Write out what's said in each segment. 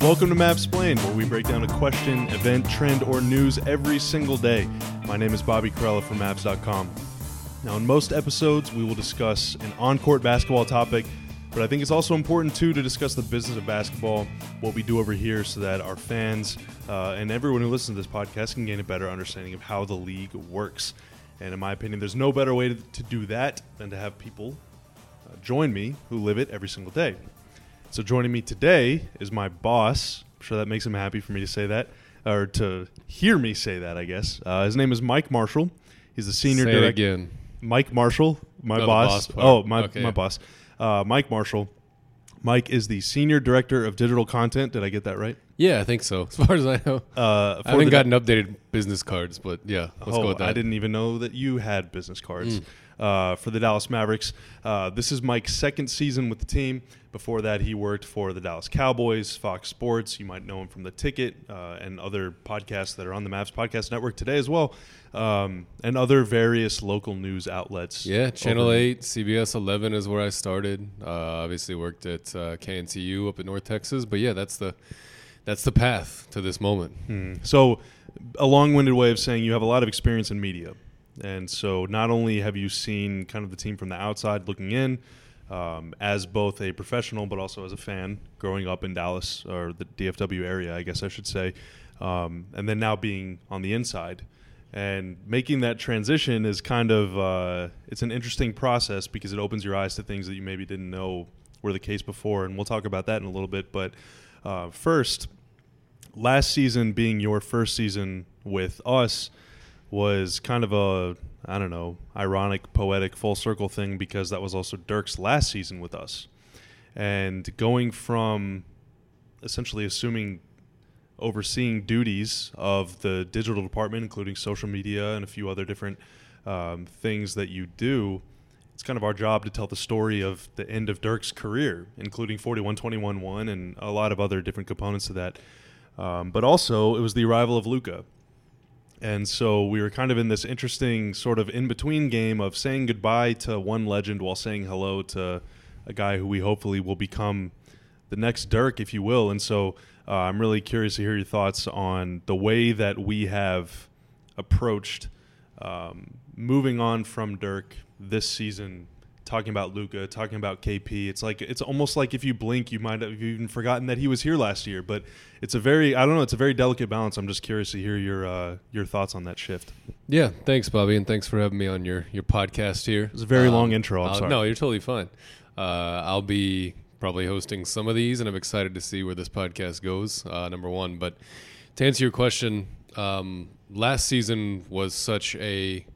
Welcome to Mavsplained, where we break down a question, event, trend, or news every single day. My name is Bobby Karalla from Mavs.com. Now, in most episodes, we will discuss an on court basketball topic, but I think it's also important too to discuss the business of basketball, what we do over here, so that our fans uh, and everyone who listens to this podcast can gain a better understanding of how the league works. And in my opinion, there's no better way to, to do that than to have people uh, join me who live it every single day. So joining me today is my boss. I'm sure that makes him happy for me to say that, or to hear me say that. I guess uh, his name is Mike Marshall. He's the senior Say it director. again. Mike Marshall, my Oh, the boss. boss oh, my Okay. my boss. Uh, Mike Marshall. Mike is the senior director of digital content. Did I get that right? Yeah, I think so. As far as I know, Uh, I haven't gotten updated business cards, but yeah, let's oh, go with that. I didn't even know that you had business cards Mm. Uh, for the Dallas Mavericks. Uh, this is Mike's second season with the team. Before that, he worked for the Dallas Cowboys, Fox Sports. You might know him from The Ticket uh, and other podcasts that are on the Mavs Podcast Network today as well, um, and other various local news outlets. Yeah, Channel over- 8, CBS 11 is where I started. Uh, obviously worked at uh, KNTU up in North Texas, but yeah, that's the that's the path to this moment. Hmm. So, a long-winded way of saying you have a lot of experience in media, and so not only have you seen kind of the team from the outside looking in, um, as both a professional but also as a fan growing up in Dallas or the DFW area, I guess I should say, um, and then now being on the inside. And making that transition is kind of uh, it's an interesting process because it opens your eyes to things that you maybe didn't know were the case before, and we'll talk about that in a little bit. But uh, first, last season being your first season with us was kind of a I don't know ironic, poetic, full circle thing because that was also Dirk's last season with us, and going from essentially assuming overseeing duties of the digital department, including social media and a few other different um, things that you do. It's kind of our job to tell the story of the end of Dirk's career, including 41 21 1 and a lot of other different components to that. Um, but also, it was the arrival of Luka. And so we were kind of in this interesting sort of in between game of saying goodbye to one legend while saying hello to a guy who we hopefully will become the next Dirk, if you will. And so uh, I'm really curious to hear your thoughts on the way that we have approached um, moving on from Dirk this season, talking about Luka, talking about KP. It's like it's almost like if you blink, you might have even forgotten that he was here last year. But it's a very I don't know, it's a very delicate balance. I'm just curious to hear your uh, your thoughts on that shift. Yeah, thanks, Bobby, and thanks for having me on your, your podcast here. It's a very long intro, I'm uh, sorry. No, you're totally fine. Uh, I'll be probably hosting some of these, and I'm excited to see where this podcast goes. Uh, number one, but to answer your question, um, last season was such a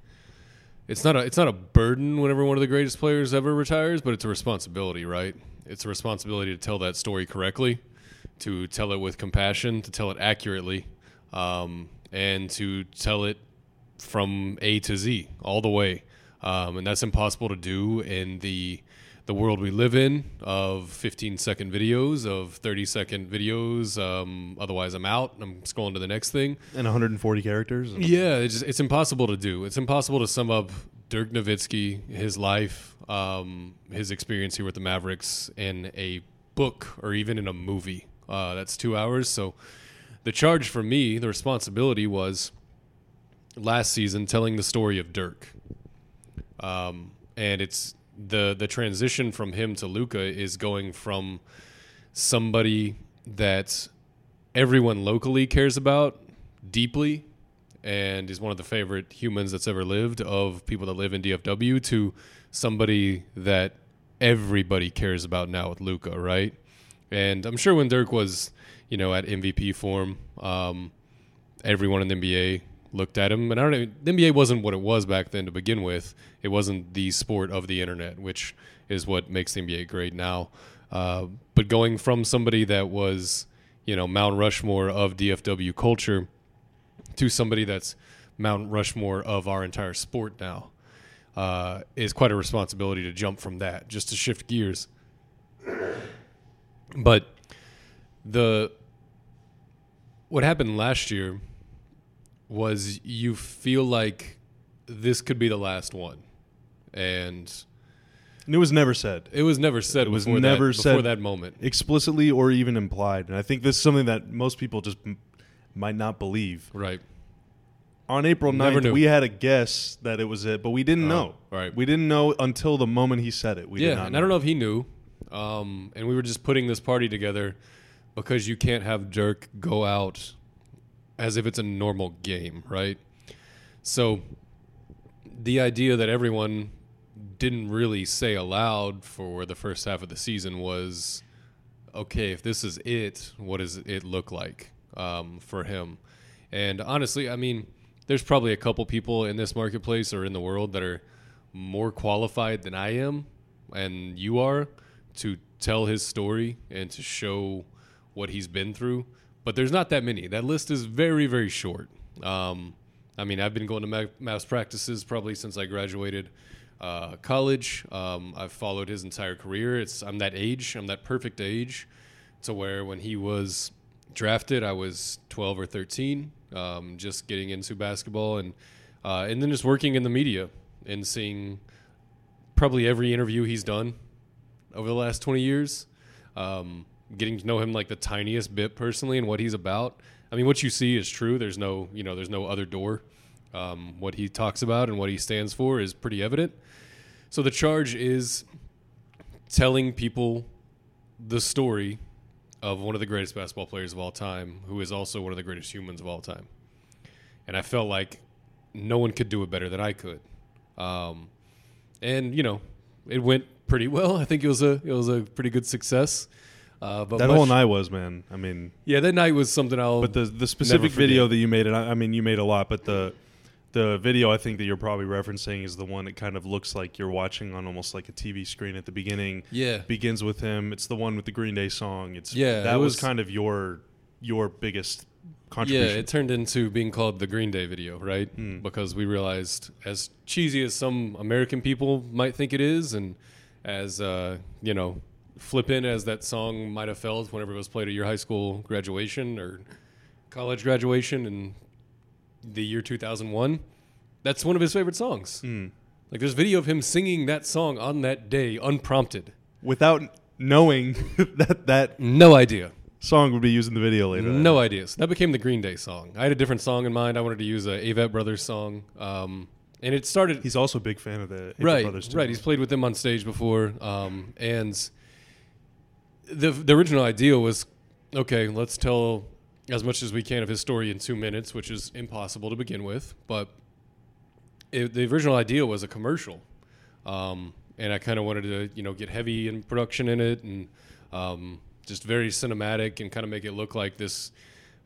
it's not a it's not a burden whenever one of the greatest players ever retires, but it's a responsibility, right? It's a responsibility to tell that story correctly, to tell it with compassion, to tell it accurately, um, and to tell it from A to Z all the way. Um, and that's impossible to do in the the world we live in of 15 second videos, of 30 second videos. Um, otherwise, I'm out. I'm scrolling to the next thing. And 140 characters. Yeah, it's it's impossible to do. It's impossible to sum up Dirk Nowitzki, his life, um, his experience here with the Mavericks in a book or even in a movie. Uh, that's two hours. So the charge for me, the responsibility was last season telling the story of Dirk. Um, and it's the the transition from him to Luka is going from somebody that everyone locally cares about deeply and is one of the favorite humans that's ever lived of people that live in DFW to somebody that everybody cares about now with Luka, right? And I'm sure when Dirk was, you know, at MVP form, um, everyone in the NBA looked at him. And I don't know, the NBA wasn't what it was back then to begin with. It wasn't the sport of the internet, which is what makes the NBA great now. Uh, but going from somebody that was, you know, Mount Rushmore of DFW culture to somebody that's Mount Rushmore of our entire sport now uh, is quite a responsibility to jump from that, just to shift gears. But the what happened last year was you feel like this could be the last one, and And it was never said It was never said. It was before never that, before that moment. explicitly or even implied. And I think this is something that most people just m- might not believe. Right. On April Never 9th, knew. we had a guess that it was it, but we didn't Oh, know. right. We didn't know until the moment he said it. We did yeah, not and I don't know if he knew. Um, and we were just putting this party together because you can't have Dirk go out as if it's a normal game, right? So the idea that everyone didn't really say aloud for the first half of the season was okay, if this is it, what does it look like um, for him? And honestly, I mean, there's probably a couple people in this marketplace or in the world that are more qualified than I am and you are to tell his story and to show what he's been through. But there's not that many. That list is very, very short. Um, I mean, I've been going to ma- Mavs practices probably since I graduated uh, college. Um, I've followed his entire career. It's I'm that age. I'm that perfect age to where when he was drafted, I was 12 or 13, um, just getting into basketball, and uh, and then just working in the media and seeing probably every interview he's done over the last 20 years. Um, getting to know him like the tiniest bit personally and what he's about. I mean, what you see is true. There's no, you know, there's no other door. Um, what he talks about and what he stands for is pretty evident. So the charge is telling people the story of one of the greatest basketball players of all time, who is also one of the greatest humans of all time. And I felt like no one could do it better than I could. Um, and you know, it went pretty well. I think it was a it was a pretty good success. Uh, but That much- whole night was, man. I mean, yeah, that night was something I'll. but the the specific video that you made, and I, I mean, you made a lot, but the the video I think that you're probably referencing is the one that kind of looks like you're watching on almost like a TV screen at the beginning. yeah, Begins with him. It's the one with the Green Day song. It's Yeah, That it was, was- kind of your your biggest contribution. yeah, it turned into being called the Green Day video, right? Mm. Because we realized, as cheesy as some American people might think it is, and as uh, you know, flippant as that song might have felt whenever it was played at your high school graduation or college graduation in the year 2001, that's one of his favorite songs. Mm. Like, there's video of him singing that song on that day, unprompted. Without knowing that that No idea. song would be used in the video later. No idea. So that became the Green Day song. I had a different song in mind. I wanted to use a Avett Brothers song, um, and it started He's also a big fan of the Avett right. Brothers too. Right. He's played with them on stage before, um, and the the original idea was okay. Let's tell as much as we can of his story in two minutes, which is impossible to begin with. But it, the original idea was a commercial, um, and I kind of wanted to you know get heavy in production in it and um, just very cinematic and kind of make it look like this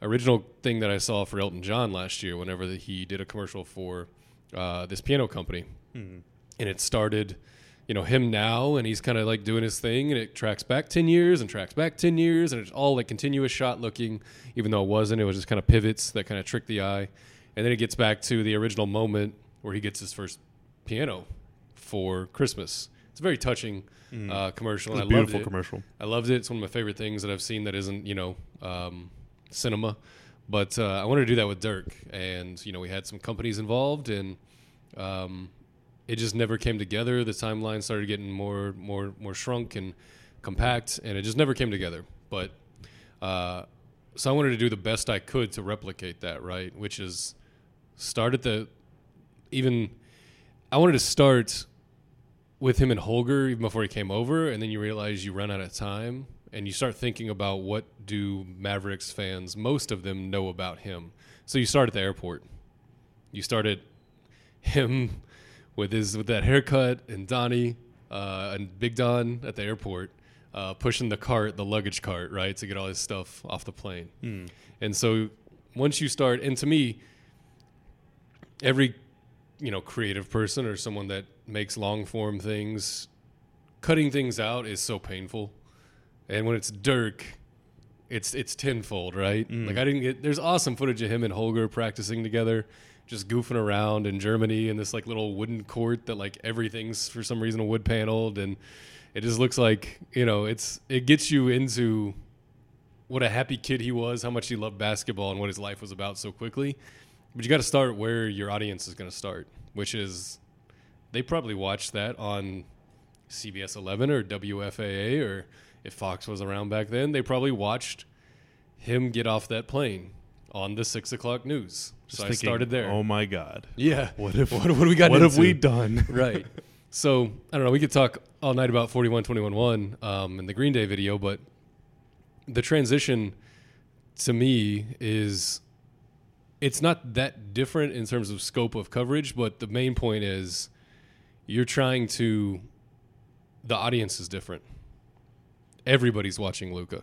original thing that I saw for Elton John last year. Whenever the, he did a commercial for uh, this piano company, Mhm. and it started you know him now and he's kind of like doing his thing and it tracks back 10 years and tracks back 10 years and it's all like continuous shot looking even though it wasn't it was just kind of pivots that kind of trick the eye and then it gets back to the original moment where he gets his first piano for christmas it's a very touching Mhm. uh, commercial It was and a i loved beautiful it commercial. I loved it. It's one of my favorite things that I've seen that isn't, you know, um, cinema. But uh, I wanted to do that with Dirk, and you know, we had some companies involved, and um, it just never came together. The timeline started getting more, more, more shrunk and compact, and it just never came together. But uh, so I wanted to do the best I could to replicate that, right? Which is start at the even. I wanted to start with him and Holger even before he came over, and then you realize you run out of time, and you start thinking about what do Mavericks fans, most of them, know about him. So you start at the airport. You started him with his with that haircut, and Donnie uh, and Big Don at the airport, uh, pushing the cart, the luggage cart, right, to get all his stuff off the plane. Mm. And so once you start, and to me, every you know creative person or someone that makes long form things, cutting things out is so painful. And when it's Dirk, it's it's tenfold, right? Mm. Like I didn't get. There's awesome footage of him and Holger practicing together, just goofing around in Germany in this like little wooden court that like everything's for some reason wood paneled, and it just looks like you know it's it gets you into what a happy kid he was, how much he loved basketball, and what his life was about so quickly. But you got to start where your audience is going to start, which is they probably watched that on CBS 11 or WFAA or if Fox was around back then, they probably watched him get off that plane on the six o'clock news. So I started there. Oh my God. yeah. What if What, what we got? what have we done? right. So I don't know. We could talk all night about 41 21 1 um, in the Green Day video, but the transition to me is it's not that different in terms of scope of coverage, but the main point is you're trying to the audience is different. Everybody's watching Luka.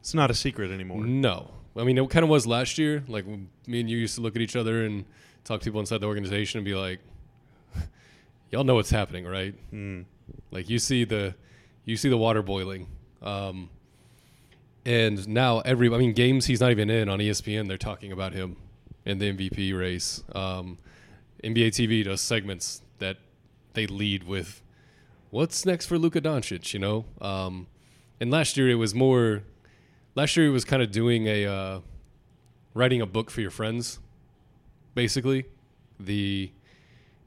It's not a secret anymore. No. I mean, it kind of was last year. Like, me and you used to look at each other and talk to people inside the organization and be like, y'all know what's happening, right? Mm. Like, you see the, you see the water boiling. Um, and now every, I mean, games he's not even in on ESPN, they're talking about him in the MVP race. Um, NBA TV does segments that they lead with, what's next for Luka Doncic, you know? Um, and last year it was more, last year he was kind of doing a uh, writing a book for your friends basically. The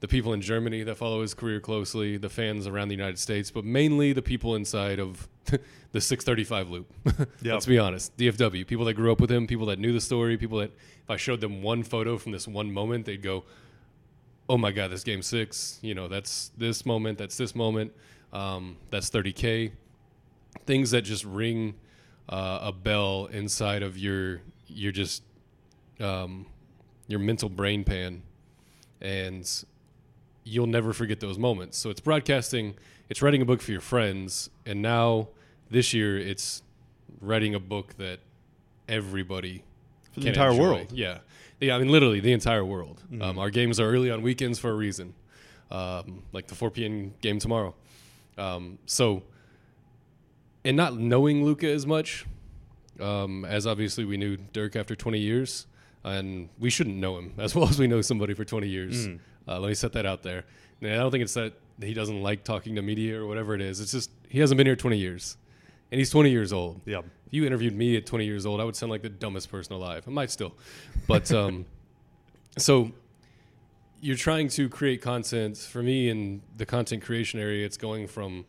the people in Germany that follow his career closely the fans around the United States but mainly the people inside of the 635 loop. Yep. let's be honest DFW people that grew up with him people that knew the story people that if I showed them one photo from this one moment they'd go oh my god this game 6 you know that's this moment that's this moment um, that's 30k things that just ring uh, a bell inside of your your just um, your mental brain pan, and you'll never forget those moments. So it's broadcasting, it's writing a book for your friends, and now this year it's writing a book that everybody For the entire enjoy. world. Yeah, yeah. I mean, literally the entire world. Mhm. Um, our games are early on weekends for a reason, um, like the 4 p.m. game tomorrow. Um, so, and not knowing Luka as much, um, as obviously we knew Dirk after 20 years, and we shouldn't know him as well as we know somebody for 20 years. Mm. Uh, let me set that out there. And I don't think it's that he doesn't like talking to media or whatever it is. It's just he hasn't been here 20 years, and he's 20 years old. Yeah. If you interviewed me at 20 years old, I would sound like the dumbest person alive. I might still, but um, so you're trying to create content. For me, in the content creation area, it's going from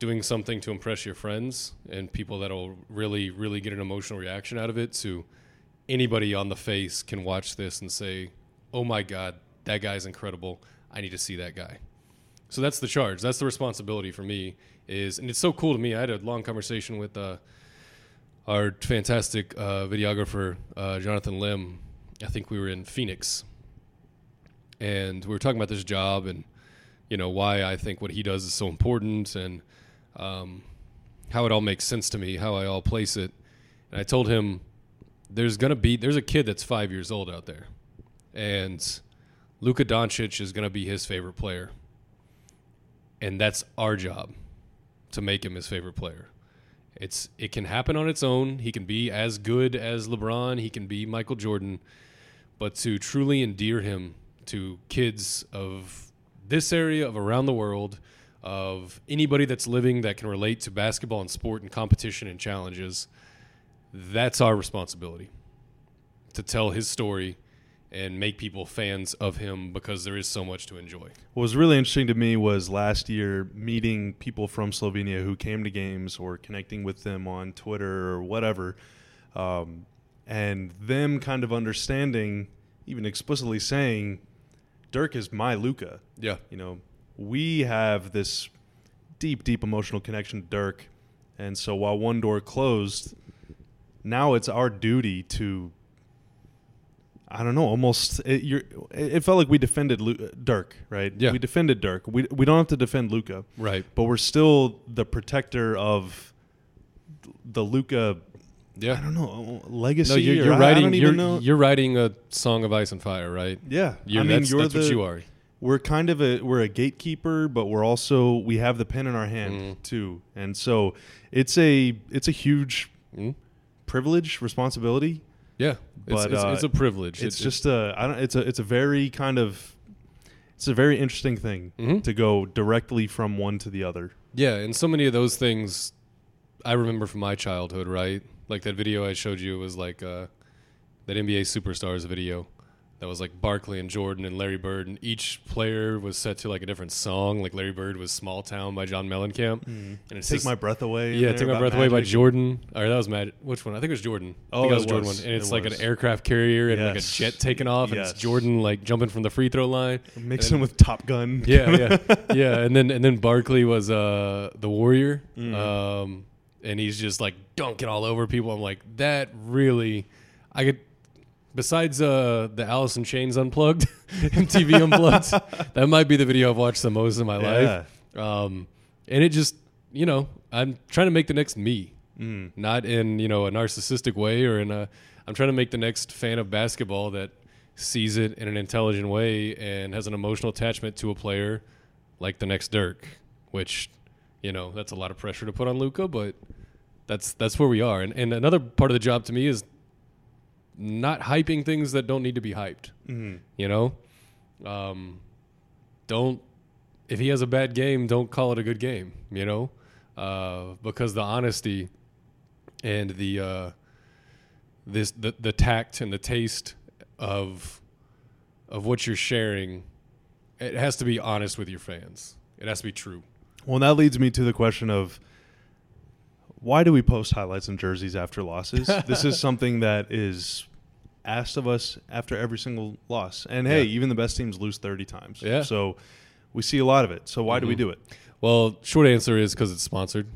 doing something to impress your friends and people that'll really, really get an emotional reaction out of it. So anybody on the face can watch this and say, "Oh my God, that guy's incredible! I need to see that guy." So that's the charge. That's the responsibility for me. Is and it's so cool to me. I had a long conversation with. Uh, our fantastic uh, videographer uh, Jonathan Lim. I think we were in Phoenix, and we were talking about this job and you know why I think what he does is so important and um, how it all makes sense to me, how I all place it. And I told him there's gonna be there's a kid that's five years old out there, and Luka Doncic is gonna be his favorite player, and that's our job to make him his favorite player. It's it can happen on its own. He can be as good as LeBron. He can be Michael Jordan, but to truly endear him to kids of this area of around the world, of anybody that's living that can relate to basketball and sport and competition and challenges, that's our responsibility to tell his story and make people fans of him because there is so much to enjoy. What was really interesting to me was last year meeting people from Slovenia who came to games or connecting with them on Twitter or whatever, um, and them kind of understanding, even explicitly saying, "Dirk is my Luka." Yeah. You know, we have this deep, deep emotional connection to Dirk, and so while one door closed, now it's our duty to I don't know, almost it, you're, it felt like we defended Lu- Dirk, right? Yeah. we defended Dirk. We we don't have to defend Luka, Right. but we're still the protector of the Luka. Yeah. I don't know uh, legacy. No, you're, you're writing. you're, you're writing a song of ice and fire, right? yeah, You're, I mean, that's, that's the what you are. We're kind of a we're a gatekeeper, but we're also we have the pen in our hand Mm. too, and so it's a it's a huge Mm? privilege, responsibility. Yeah, it's, But, it's, uh, it's a privilege. It's It- just a I don't it's a it's a very kind of it's a very interesting thing Mhm. to go directly from one to the other. yeah, and so many of those things I remember from my childhood. Right, like that video I showed you was like uh, that NBA Superstars video. That was like Barkley and Jordan and Larry Bird, and each player was set to like a different song. Like Larry Bird was "Small Town" by John Mellencamp, and it's Take just- my breath away. yeah, "Take My Breath Away" by Jordan. Or that was Mad. Which one? I think it was Jordan. I Oh, think that it was Jordan one, and It it's like was. an aircraft carrier and like a jet taking off, and it's Jordan like jumping from the free throw line. mixing with Top Gun. yeah, yeah, yeah. And then and then Barkley was uh the warrior, Mm. um, and he's just like dunking all over people. I'm like, that really, I could. Besides uh the Alice in Chains unplugged, MTV unplugged, that might be the video I've watched the most in my Yeah. life. Um, and it just, you know, I'm trying to make the next me, Mm. not in you know a narcissistic way or in a. I'm trying to make the next fan of basketball that sees it in an intelligent way and has an emotional attachment to a player like the next Dirk, which you know that's a lot of pressure to put on Luka, but that's that's where we are. And and another part of the job to me is not hyping things that don't need to be hyped. Mhm. You know, um, don't if he has a bad game, don't call it a good game. You know, uh, because the honesty and the uh, this the the tact and the taste of of what you're sharing, it has to be honest with your fans. It has to be true. Well, that leads me to the question of why do we post highlights and jerseys after losses? this is something that is asked of us after every single loss. And hey, Yeah. even the best teams lose 30 times. Yeah. So we see a lot of it. So why do we Mhm. do it? Well, short answer is because it's sponsored,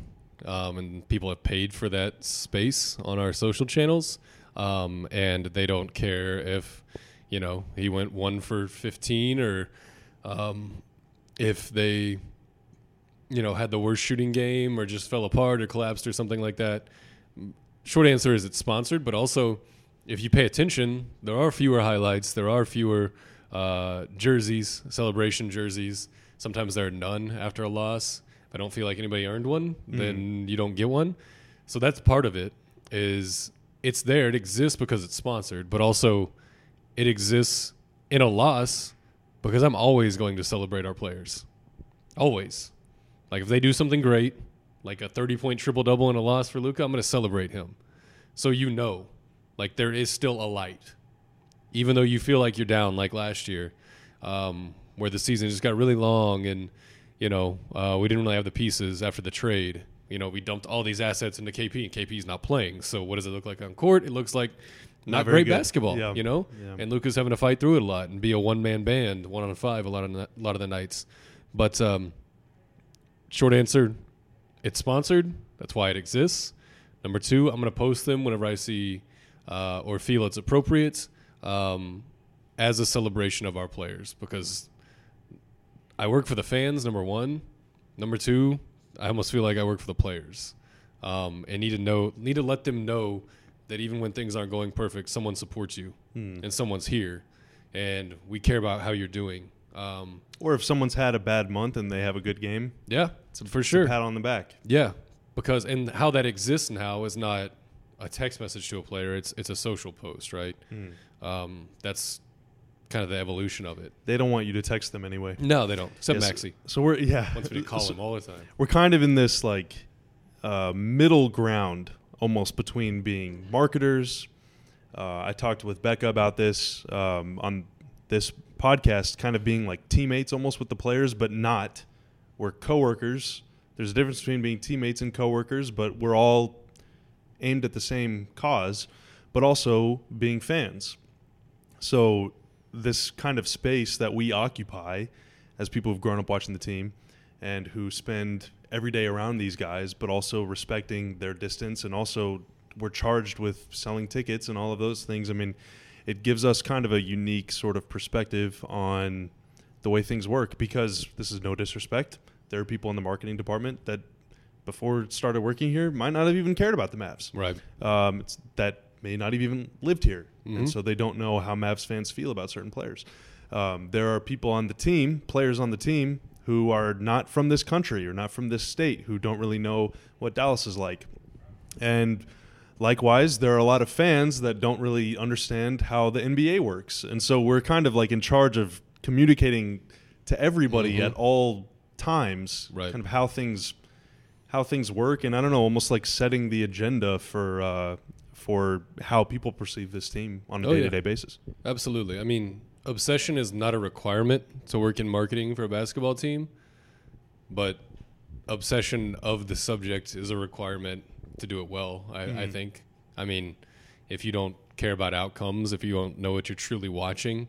um, and people have paid for that space on our social channels, um, and they don't care if you know he went one for fifteen or um, if they you know had the worst shooting game or just fell apart or collapsed or something like that. Short answer is it's sponsored, but also if you pay attention, there are fewer highlights, there are fewer uh, jerseys, celebration jerseys. Sometimes there are none after a loss. If I don't feel like anybody earned one, then you don't get one. So that's part of it. Is it's there, it exists because it's sponsored, but also it exists in a loss because I'm always going to celebrate our players. Always. Like if they do something great, like a 30 point triple double and a loss for Luka, I'm going to celebrate him. So you know, like there is still a light, even though you feel like you're down, like last year, um, where the season just got really long and you know uh, we didn't really have the pieces after the trade. You know, we dumped all these assets into KP, and KP's not playing. So what does it look like on court? It looks like not, Not great good. basketball. Yeah. You know, Yeah. and Luka's having to fight through it a lot and be a one man band, one on five, a lot of a lot of the nights. But um, short answer, it's sponsored. That's why it exists. Number two, I'm going to post them whenever I see uh, or feel it's appropriate um, as a celebration of our players because I work for the fans. Number one, number two, I almost feel like I work for the players um, and need to know, need to let them know that even when things aren't going perfect, someone supports you Hmm. and someone's here, and we care about how you're doing. Um, Or if someone's had a bad month and they have a good game, yeah, it's a, for sure. pat on the back. Yeah, because and how that exists now is not a text message to a player; it's it's a social post, right? Hmm. Um, that's kind of the evolution of it. They don't want you to text them anyway. No, they don't. Except Yes. Maxi So we're yeah. me to call so him all the time. We're kind of in this like uh, middle ground almost between being marketers. Uh, I talked with Becca about this um, on this podcast, kind of being like teammates almost with the players, but not. We're coworkers. There's a difference between being teammates and coworkers, but we're all aimed at the same cause, but also being fans. So this kind of space that we occupy as people who've grown up watching the team and who spend every day around these guys, but also respecting their distance and also we're charged with selling tickets and all of those things. I mean, it gives us kind of a unique sort of perspective on the way things work because this is no disrespect. There are people in the marketing department that before started working here might not have even cared about the Mavs Right. um, it's, that may not have even lived here, Mhm. and so they don't know how Mavs fans feel about certain players. Um, there are people on the team, players on the team, who are not from this country or not from this state, who don't really know what Dallas is like, and likewise, there are a lot of fans that don't really understand how the NBA works, and so we're kind of like in charge of communicating to everybody Mhm. at all times, Right. kind of how things how things work and I don't know, almost like setting the agenda for uh, for how people perceive this team on a Oh, day to day basis. Absolutely. I mean, obsession is not a requirement to work in marketing for a basketball team, but obsession of the subject is a requirement to do it well, I, I think. I mean, if you don't care about outcomes, if you don't know what you're truly watching,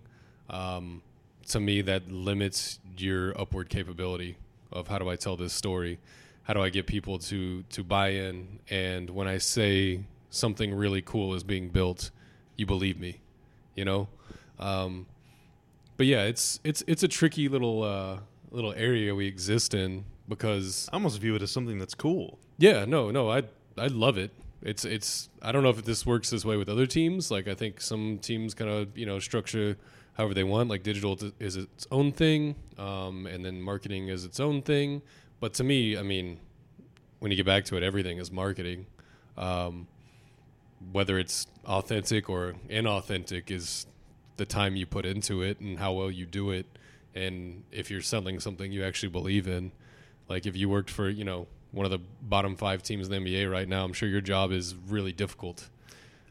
um, to me, that limits your upward capability of how do I tell this story? How do I get people to, to buy in? And when I say something really cool is being built, you believe me, you know? Um, but yeah, it's it's it's a tricky little uh, little area we exist in because I almost view it as something that's cool. yeah, no, no, I I love it. It's it's I don't know if this works this way with other teams. Like I think some teams kind of you know structure however they want. Like digital is its own thing, um, and then marketing is its own thing. But to me, I mean, when you get back to it, everything is marketing. Um, whether it's authentic or inauthentic is the time you put into it and how well you do it and if you're selling something you actually believe in like if you worked for you know one of the bottom five teams in the nba right now i'm sure your job is really difficult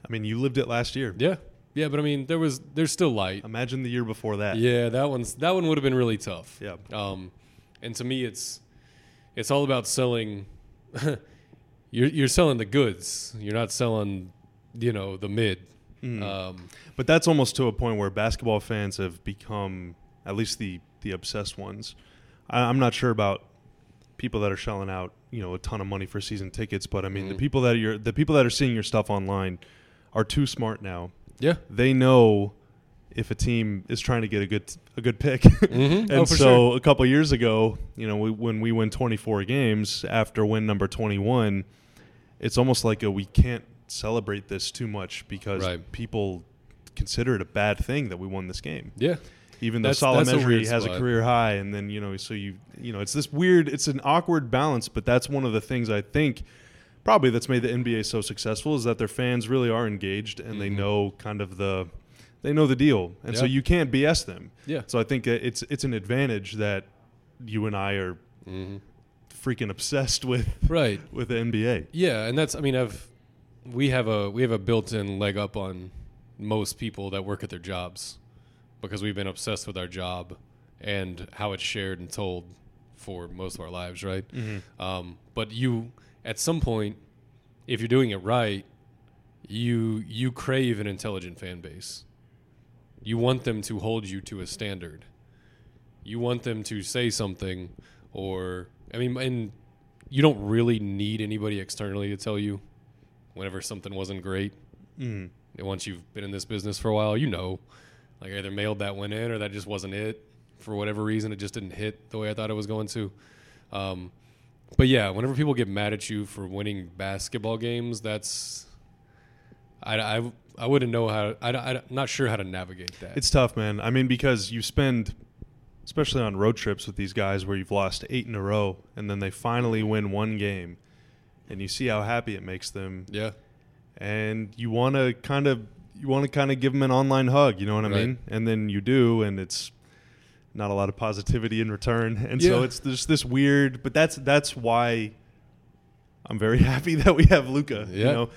I mean, you lived it last year. yeah yeah but i mean there was there's still light Imagine the year before that. yeah that one's that one would have been really tough Yeah. um, and to me it's it's all about selling you're you're selling the goods you're not selling you know the mid Mm. um, But that's almost to a point where basketball fans have become, at least the the obsessed ones. I, I'm not sure about people that are shelling out, you know, a ton of money for season tickets, but I mean, the Mhm. people that you're, the people that are seeing your stuff online, are too smart now. yeah They know if a team is trying to get a good a good pick. Mhm. and Oh, for so sure. a couple years ago, you know, we, when we win 24 games after win number 21, it's almost like a we can't celebrate this too much because Right. people consider it a bad thing that we won this game. yeah Even though That's- that's a Salah Mejri weird has a career high, and then you know, so you you know, it's this weird, it's an awkward balance. But that's one of the things I think probably that's made the NBA so successful is that their fans really are engaged and they Mhm. know kind of the they know the deal, and so you can't BS them. yeah So I think it's it's an advantage that you and I are hmm freaking obsessed with right with the NBA. Yeah, and that's I mean I've we have a we have a built-in leg up on most people that work at their jobs because we've been obsessed with our job and how it's shared and told for most of our lives, right? Um, but you at some point, if you're doing it right, you you crave an intelligent fan base. You want them to hold you to a standard. You want them to say something, or I mean, and you don't really need anybody externally to tell you whenever something wasn't great. Mm. Once you've been in this business for a while, you know, like I either mailed that one in or that just wasn't it for whatever reason. It just didn't hit the way I thought it was going to. Um, but yeah, whenever people get mad at you for winning basketball games, that's I, I, I wouldn't know how. I, I, I'm not sure how to navigate that. It's tough, man. I mean, because you spend, especially on road trips with these guys where you've lost eight in a row, and then they finally win one game, and you see how happy it makes them, yeah, and you want to kind of you want to kind of give them an online hug, you know what I Right. mean? And then you do, and it's not a lot of positivity in return, and so it's just this weird. But that's that's why I'm very happy that we have Luka. You Yeah. know,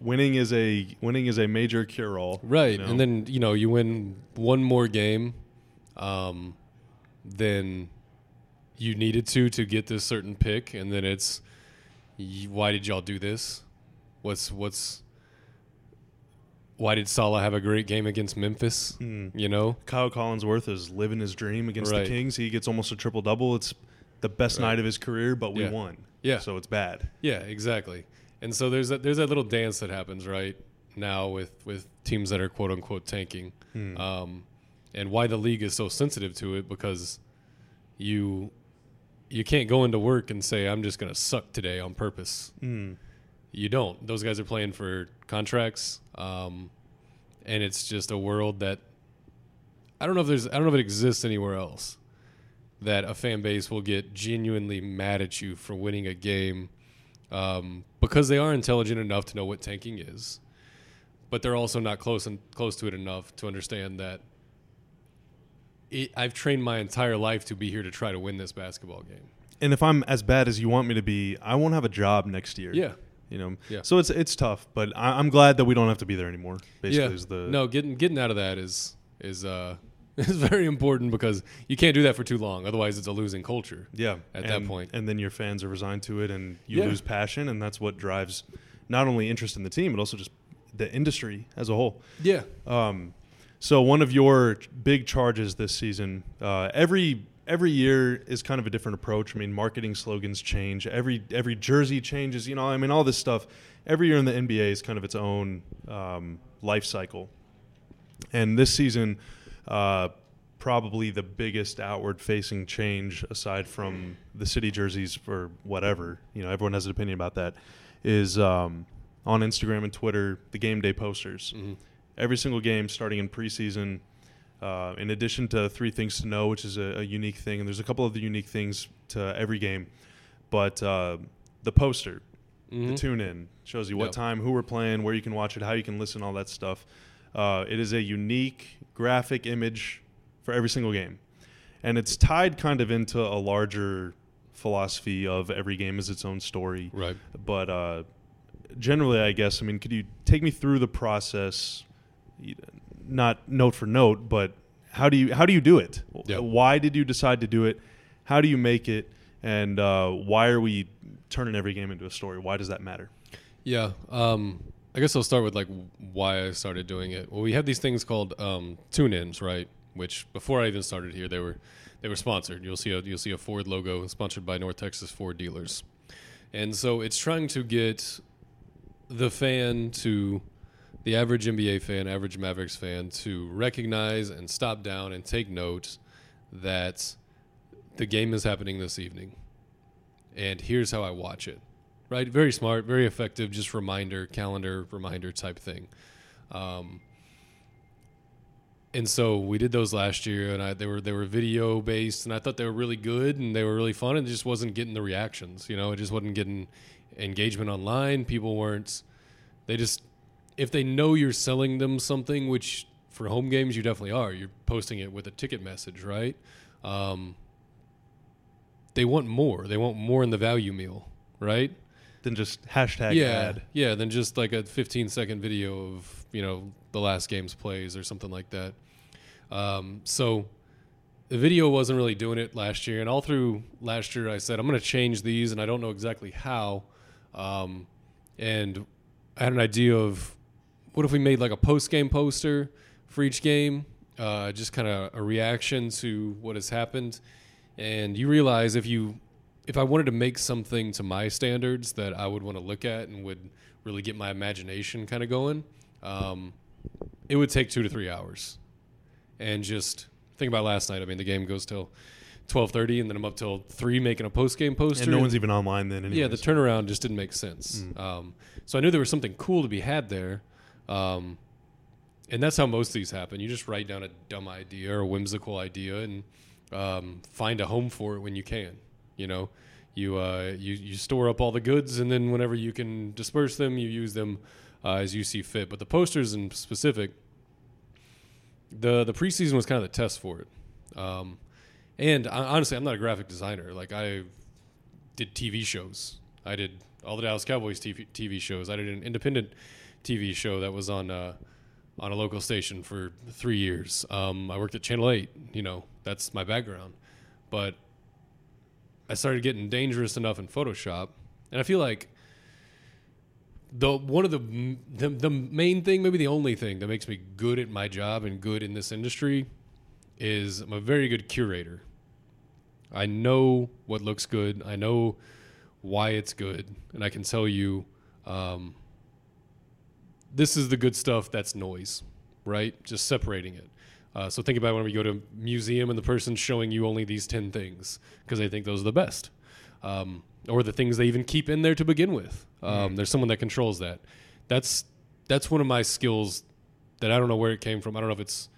winning is a winning is a major cure all. right. And then you know you win one more game, um, than you needed to to get this certain pick, and then it's y- why did y'all do this? What's what's why did Salah have a great game against Memphis? Hmm. You know, Kyle Collinsworth is living his dream against the Kings. He gets almost a triple double. It's the best Right. night of his career, but we Yeah. won. Yeah. So it's bad. Yeah, exactly. And so there's that there's that little dance that happens right now with with teams that are quote unquote tanking, Hmm. um, and why the league is so sensitive to it because you you can't go into work and say I'm just gonna suck today on purpose. Mm. You don't. Those guys are playing for contracts, um, and it's just a world that I don't know if there's I don't know if it exists anywhere else that a fan base will get genuinely mad at you for winning a game um, because they are intelligent enough to know what tanking is, but they're also not close and close to it enough to understand that. It, I've trained my entire life to be here to try to win this basketball game. And if I'm as bad as you want me to be, I won't have a job next year. Yeah, You know, Yeah. so it's it's tough, but I, I'm glad that we don't have to be there anymore. Basically, yeah. is the no, getting getting out of that is is uh is very important because you can't do that for too long. Otherwise, it's a losing culture. Yeah, at that and- point. and then your fans are resigned to it, and you Yeah. lose passion, and that's what drives not only interest in the team, but also just the industry as a whole. Yeah. Um, so one of your big charges this season, uh, every every year is kind of a different approach. I mean, marketing slogans change. Every every jersey changes. You know, I mean, all this stuff. Every year in the NBA is kind of its own um, life cycle. And this season, uh, probably the biggest outward facing change, aside from the city jerseys for whatever, you know, everyone has an opinion about that, is um, on Instagram and Twitter, the game day posters. Mhm. Every single game starting in preseason, uh, in addition to three things to know, which is a, a unique thing, and there's a couple of the unique things to every game, but uh, the poster, the Mhm. tune in shows you what Yep. time, who we're playing, where you can watch it, how you can listen, all that stuff. Uh, it is a unique graphic image for every single game, and it's tied kind of into a larger philosophy of every game is its own story. Right. But uh, generally, I guess, I mean, could you take me through the process, not note for note, but how do you how do you do it? Yeah. Why did you decide to do it? How do you make it? And uh, why are we turning every game into a story? Why does that matter? Yeah. Um, I guess I'll start with like why I started doing it. Well, we have these things called um, tune-ins, right? Which before I even started here, they were they were sponsored. You'll see a you'll see a Ford logo sponsored by North Texas Ford dealers, and so it's trying to get the fan to the average NBA fan, average Mavericks fan, to recognize and stop down and take note that the game is happening this evening, and here's how I watch it right? Very smart, very effective, just reminder, calendar reminder type thing. Um, and so we did those last year, and I, they were they were video based, and I thought they were really good and they were really fun, and it just wasn't getting the reactions. You know, it just wasn't getting engagement online. People weren't. They just if they know you're selling them something, which for home games you definitely are. You're posting it with a ticket message, right? Um, they want more. They want more in the value meal, right? Than just hashtag yeah, ad. yeah. Than just like a 15 second video of you know the last game's plays or something like that. Um, so the video wasn't really doing it last year, and all through last year, I said I'm going to change these, and I don't know exactly how. Um, and I had an idea of what if we made like a post game poster for each game, uh, just kind of a reaction to what has happened. And you realize if you if I wanted to make something to my standards that I would want to look at and would really get my imagination kind of going, um, it would take two to three hours. And just think about last night. I mean, the game goes till twelve thirty, and then I'm up till three making a post game poster. And no one's even online then. Anyways. Yeah, the turnaround just didn't make sense. Um, so I knew there was something cool to be had there. Um, and that's how most of these happen. You just write down a dumb idea or a whimsical idea and um, find a home for it when you can. You know, you, uh, you you store up all the goods, and then whenever you can disperse them, you use them uh, as you see fit. But the posters in specific, the the preseason was kind of the test for it. Um, and I, honestly, I'm not a graphic designer. Like I did TV shows. I did all the Dallas Cowboys TV, TV shows. I did an independent TV show that was on uh, on a local station for three years. Um, I worked at Channel Eight. You know, that's my background. But I started getting dangerous enough in Photoshop, and I feel like the one of the, the the main thing, maybe the only thing that makes me good at my job and good in this industry is I'm a very good curator. I know what looks good. I know why it's good, and I can tell you, um, this is the good stuff. That's noise, right? Just separating it. Uh, so think about when we go to a museum and the person's showing you only these ten things because they think those are the best, um, or the things they even keep in there to begin with. Um, There's someone that controls that. That's that's one of my skills that I don't know where it came from. I don't know if it's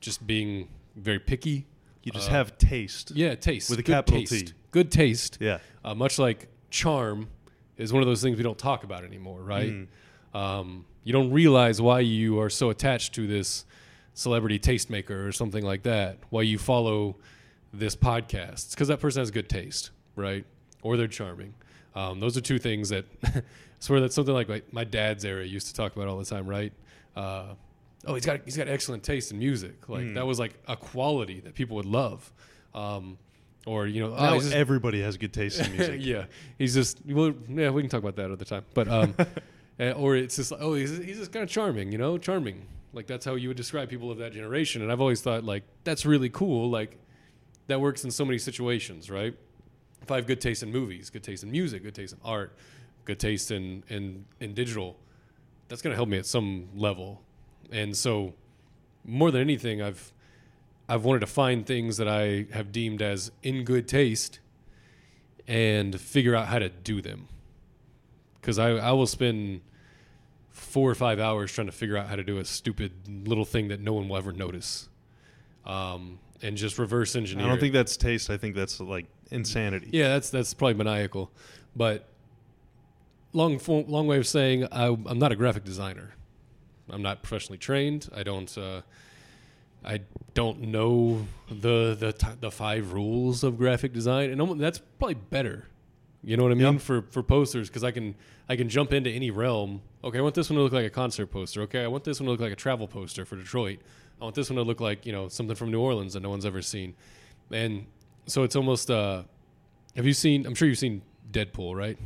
just being very picky. you just uh, have taste. Yeah, taste With a Good capital taste. T. Good taste. Yeah. Uh, much like charm is one of those things we don't talk about anymore, right? Mm. Um, you don't realize why you are so attached to this celebrity tastemaker or something like that. Why you follow this podcast? It's because that person has good taste, right? Or they're charming. Um, those are two things that I swear that's something like my, my dad's era used to talk about all the time, right? Uh, oh, he's got he's got excellent taste in music. Like Hmm. that was like a quality that people would love. Um, or you know, oh, just- everybody has good taste in music. yeah, he's just well, yeah. We can talk about that other time, but um, uh, or it's just oh, he's he's just kind of charming, you know, charming. Like that's how you would describe people of that generation. And I've always thought like that's really cool. Like that works in so many situations, right? If I have good taste in movies, good taste in music, good taste in art, good taste in in in digital, that's gonna help me at some level. And so, more than anything, I've I've wanted to find things that I have deemed as in good taste and figure out how to do them. Because I, I will spend four or five hours trying to figure out how to do a stupid little thing that no one will ever notice. Um, and just reverse engineer. I don't it. think that's taste. I think that's like insanity. Yeah, that's that's probably maniacal, but long long way of saying I, I'm not a graphic designer. I'm not professionally trained. I don't. Uh, I don't know the the the five rules of graphic design, and that's probably better. You know what I mean Yep. for for posters because I can I can jump into any realm. Okay, I want this one to look like a concert poster. Okay, I want this one to look like a travel poster for Detroit. I want this one to look like you know something from New Orleans that no one's ever seen, and so it's almost. Uh, have you seen? I'm sure you've seen Deadpool, right?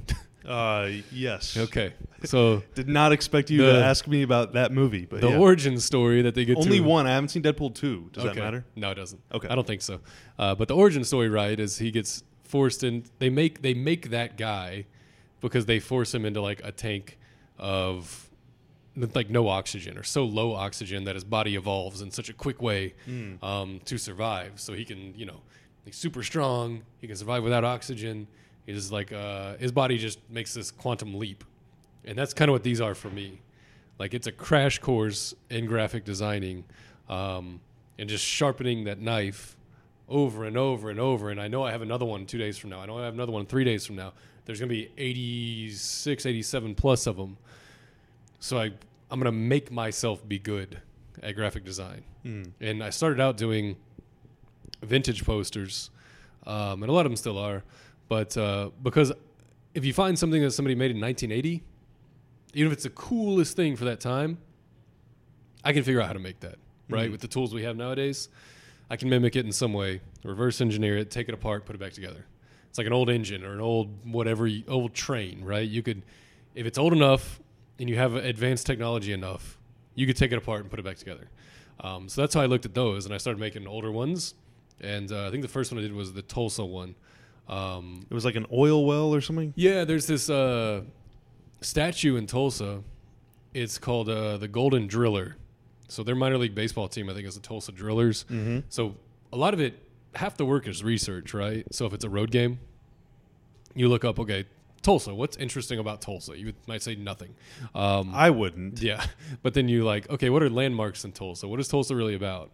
Uh, yes. okay, so Did not expect you The- to ask me about that movie, but the yeah. origin story that they get only to, one. I haven't seen Deadpool two. Does that matter? No, it doesn't. Okay. I don't think so. Uh, but the origin story, right, is he gets forced in. They make they make that guy because they force him into like a tank of like no oxygen or so low oxygen that his body evolves in such a quick way Hmm. um, to survive. So he can, you know, he's super strong. He can survive without oxygen. He's like uh, his body just makes this quantum leap, and that's kind of what these are for me. Like it's a crash course in graphic designing, um, and just sharpening that knife over and over and over. And I know I have another one two days from now. I know I have another one three days from now. There's going to be 86, 87 plus of them. So I, I'm going to make myself be good at graphic design. Mm. And I started out doing vintage posters, um, and a lot of them still are. But uh, because if you find something that somebody made in 1980, even if it's the coolest thing for that time, I can figure out how to make that, right? Mhm. With the tools we have nowadays, I can mimic it in some way, reverse engineer it, take it apart, put it back together. It's like an old engine or an old whatever, old train, right? You could, if it's old enough and you have advanced technology enough, you could take it apart and put it back together. Um, so that's how I looked at those, and I started making older ones. And uh, I think the first one I did was the Tulsa one. Um, It was like an oil well or something. yeah, there's this uh, statue in Tulsa. It's called uh, the Golden Driller. So their minor league baseball team, I think, is the Tulsa Drillers. Mm-hmm. So a lot of it, half the work is research, right? So if it's a road game, you look up, okay, Tulsa. What's interesting about Tulsa? You might say nothing. Um, I wouldn't. yeah, but then you like, okay, what are landmarks in Tulsa? What is Tulsa really about?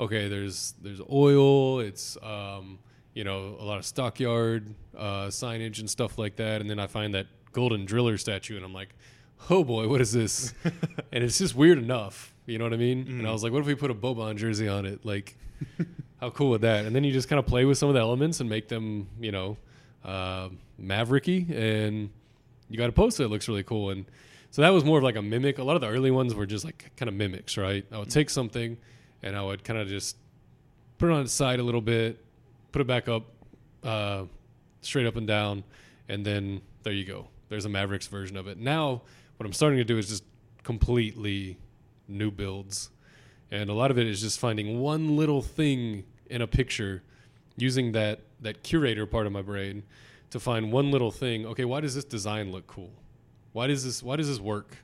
Okay, there's there's oil. It's um, you know a lot of stockyard uh, signage and stuff like that. And then I find that golden driller statue, and I'm like, oh boy, what is this? and it's just weird enough. You know what I mean? And I Mm. was like, what if we put a Boban jersey on it? Like, how cool would that? And then you just kind of play with some of the elements and make them, you know, uh, mavericky, and you got a poster that looks really cool. And so that was more of like a mimic. A lot of the early ones were just like kind of mimics, right? I would take something and I would kind of just put it on its side a little bit, put it back up, uh, straight up and down, and then there you go. There's a Mavericks version of it. Now, what I'm starting to do is just completely new builds. And a lot of it is just finding one little thing in a picture, using that, that curator part of my brain to find one little thing. Okay, why does this design look cool? Why does this why does this work?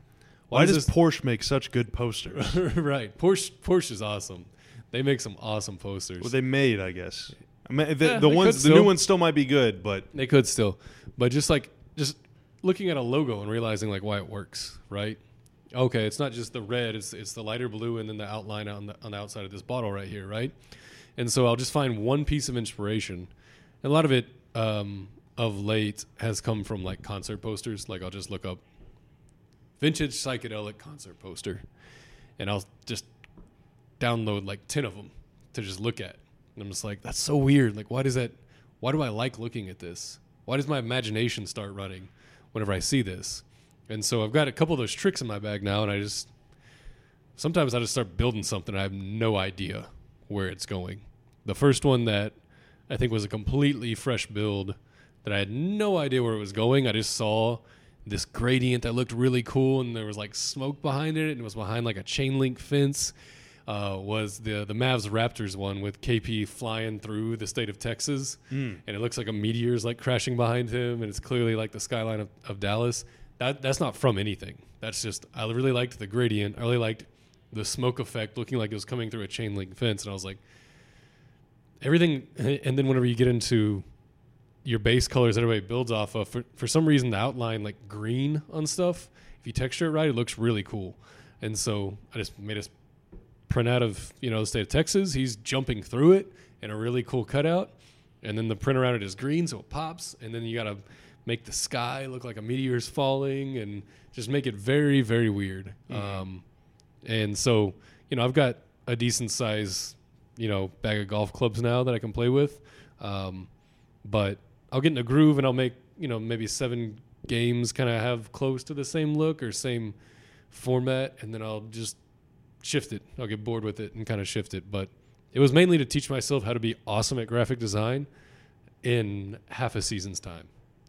Why does Porsche make such good posters? right. Porsche Porsche is awesome. They make some awesome posters. well, they made, I guess. I mean, the, Yeah, the ones, the new ones still might be good, but They could still, but just like just looking at a logo and realizing like why it works, right? Okay, it's not just the red; it's it's the lighter blue and then the outline on the on the outside of this bottle right here, right? And so I'll just find one piece of inspiration. And a lot of it um, of late has come from like concert posters. Like I'll just look up vintage psychedelic concert poster, and I'll just download like ten of them to just look at. And I'm just like, that's so weird. Like, why does that? Why do I like looking at this? why does my imagination start running whenever I see this? And so I've got a couple of those tricks in my bag now, and I just sometimes I just start building something. I have no idea where it's going. The first one that I think was a completely fresh build that I had no idea where it was going. I just saw this gradient that looked really cool, and there was like smoke behind it, and it was behind like a chain link fence. Uh, was the the Mavs Raptors one with KP flying through the state of Texas, Mm. and it looks like a meteor's like crashing behind him, and it's clearly like the skyline of, of Dallas. That that's not from anything. That's just I really liked the gradient. I really liked the smoke effect, looking like it was coming through a chain link fence, and I was like, everything. And then whenever you get into your base colors that everybody builds off of, for, for some reason the outline like green on stuff, if you texture it right, it looks really cool. And so I just made a s- print out of you know the state of Texas. He's jumping through it in a really cool cutout, and then the print around it is green, so it pops. And then you got to make the sky look like a meteor's falling, and just make it very very weird. Um, and so you know I've got a decent size you know bag of golf clubs now that I can play with. Um, but I'll get in a groove and I'll make you know maybe seven games kind of have close to the same look or same format, and then I'll just shift it. I'll get bored with it and kind of shift it. But it was mainly to teach myself how to be awesome at graphic design in half a season's time,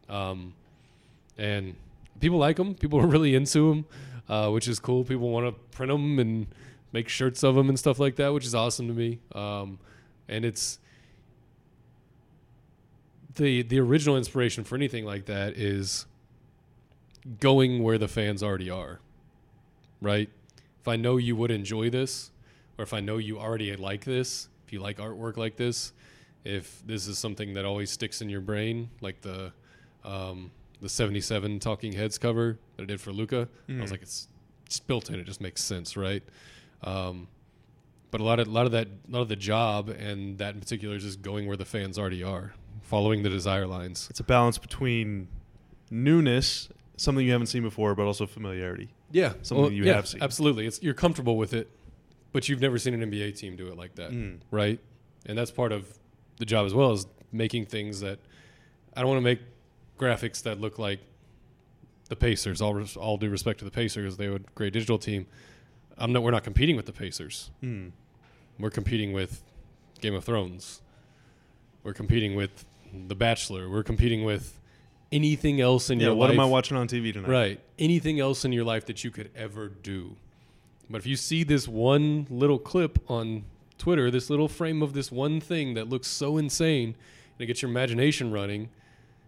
um, and people like them. People are really into them, uh, which is cool. People want to print them and make shirts of them and stuff like that, which is awesome to me. Um, and it's the the original inspiration for anything like that is going where the fans already are. Right? If I know you would enjoy this, or if I know you already like this, if you like artwork like this, if this is something that always sticks in your brain, like the um, the '77 Talking Heads cover that I did for Luka, I was Mhm. like, it's just built in. It just makes sense, right? Um, but a lot of a lot of that, a lot of the job and that in particular is just going where the fans already are, following the desire lines. It's a balance between newness, something you haven't seen before, but also familiarity. Yeah, Something you yeah, have seen. Absolutely, it's you're comfortable with it, but you've never seen an NBA team do it like that, Mm. right? And that's part of the job as well is making things that I don't want to make graphics that look like the Pacers. All res- all due respect to the Pacers, they would great digital team. I'm not. We're not competing with the Pacers. Mm. We're competing with Game of Thrones. We're competing with The Bachelor. We're competing with anything else in Yeah, your what life. What am I watching on TV tonight? Right. Anything else in your life that you could ever do. But if you see this one little clip on Twitter, this little frame of this one thing that looks so insane, and it gets your imagination running,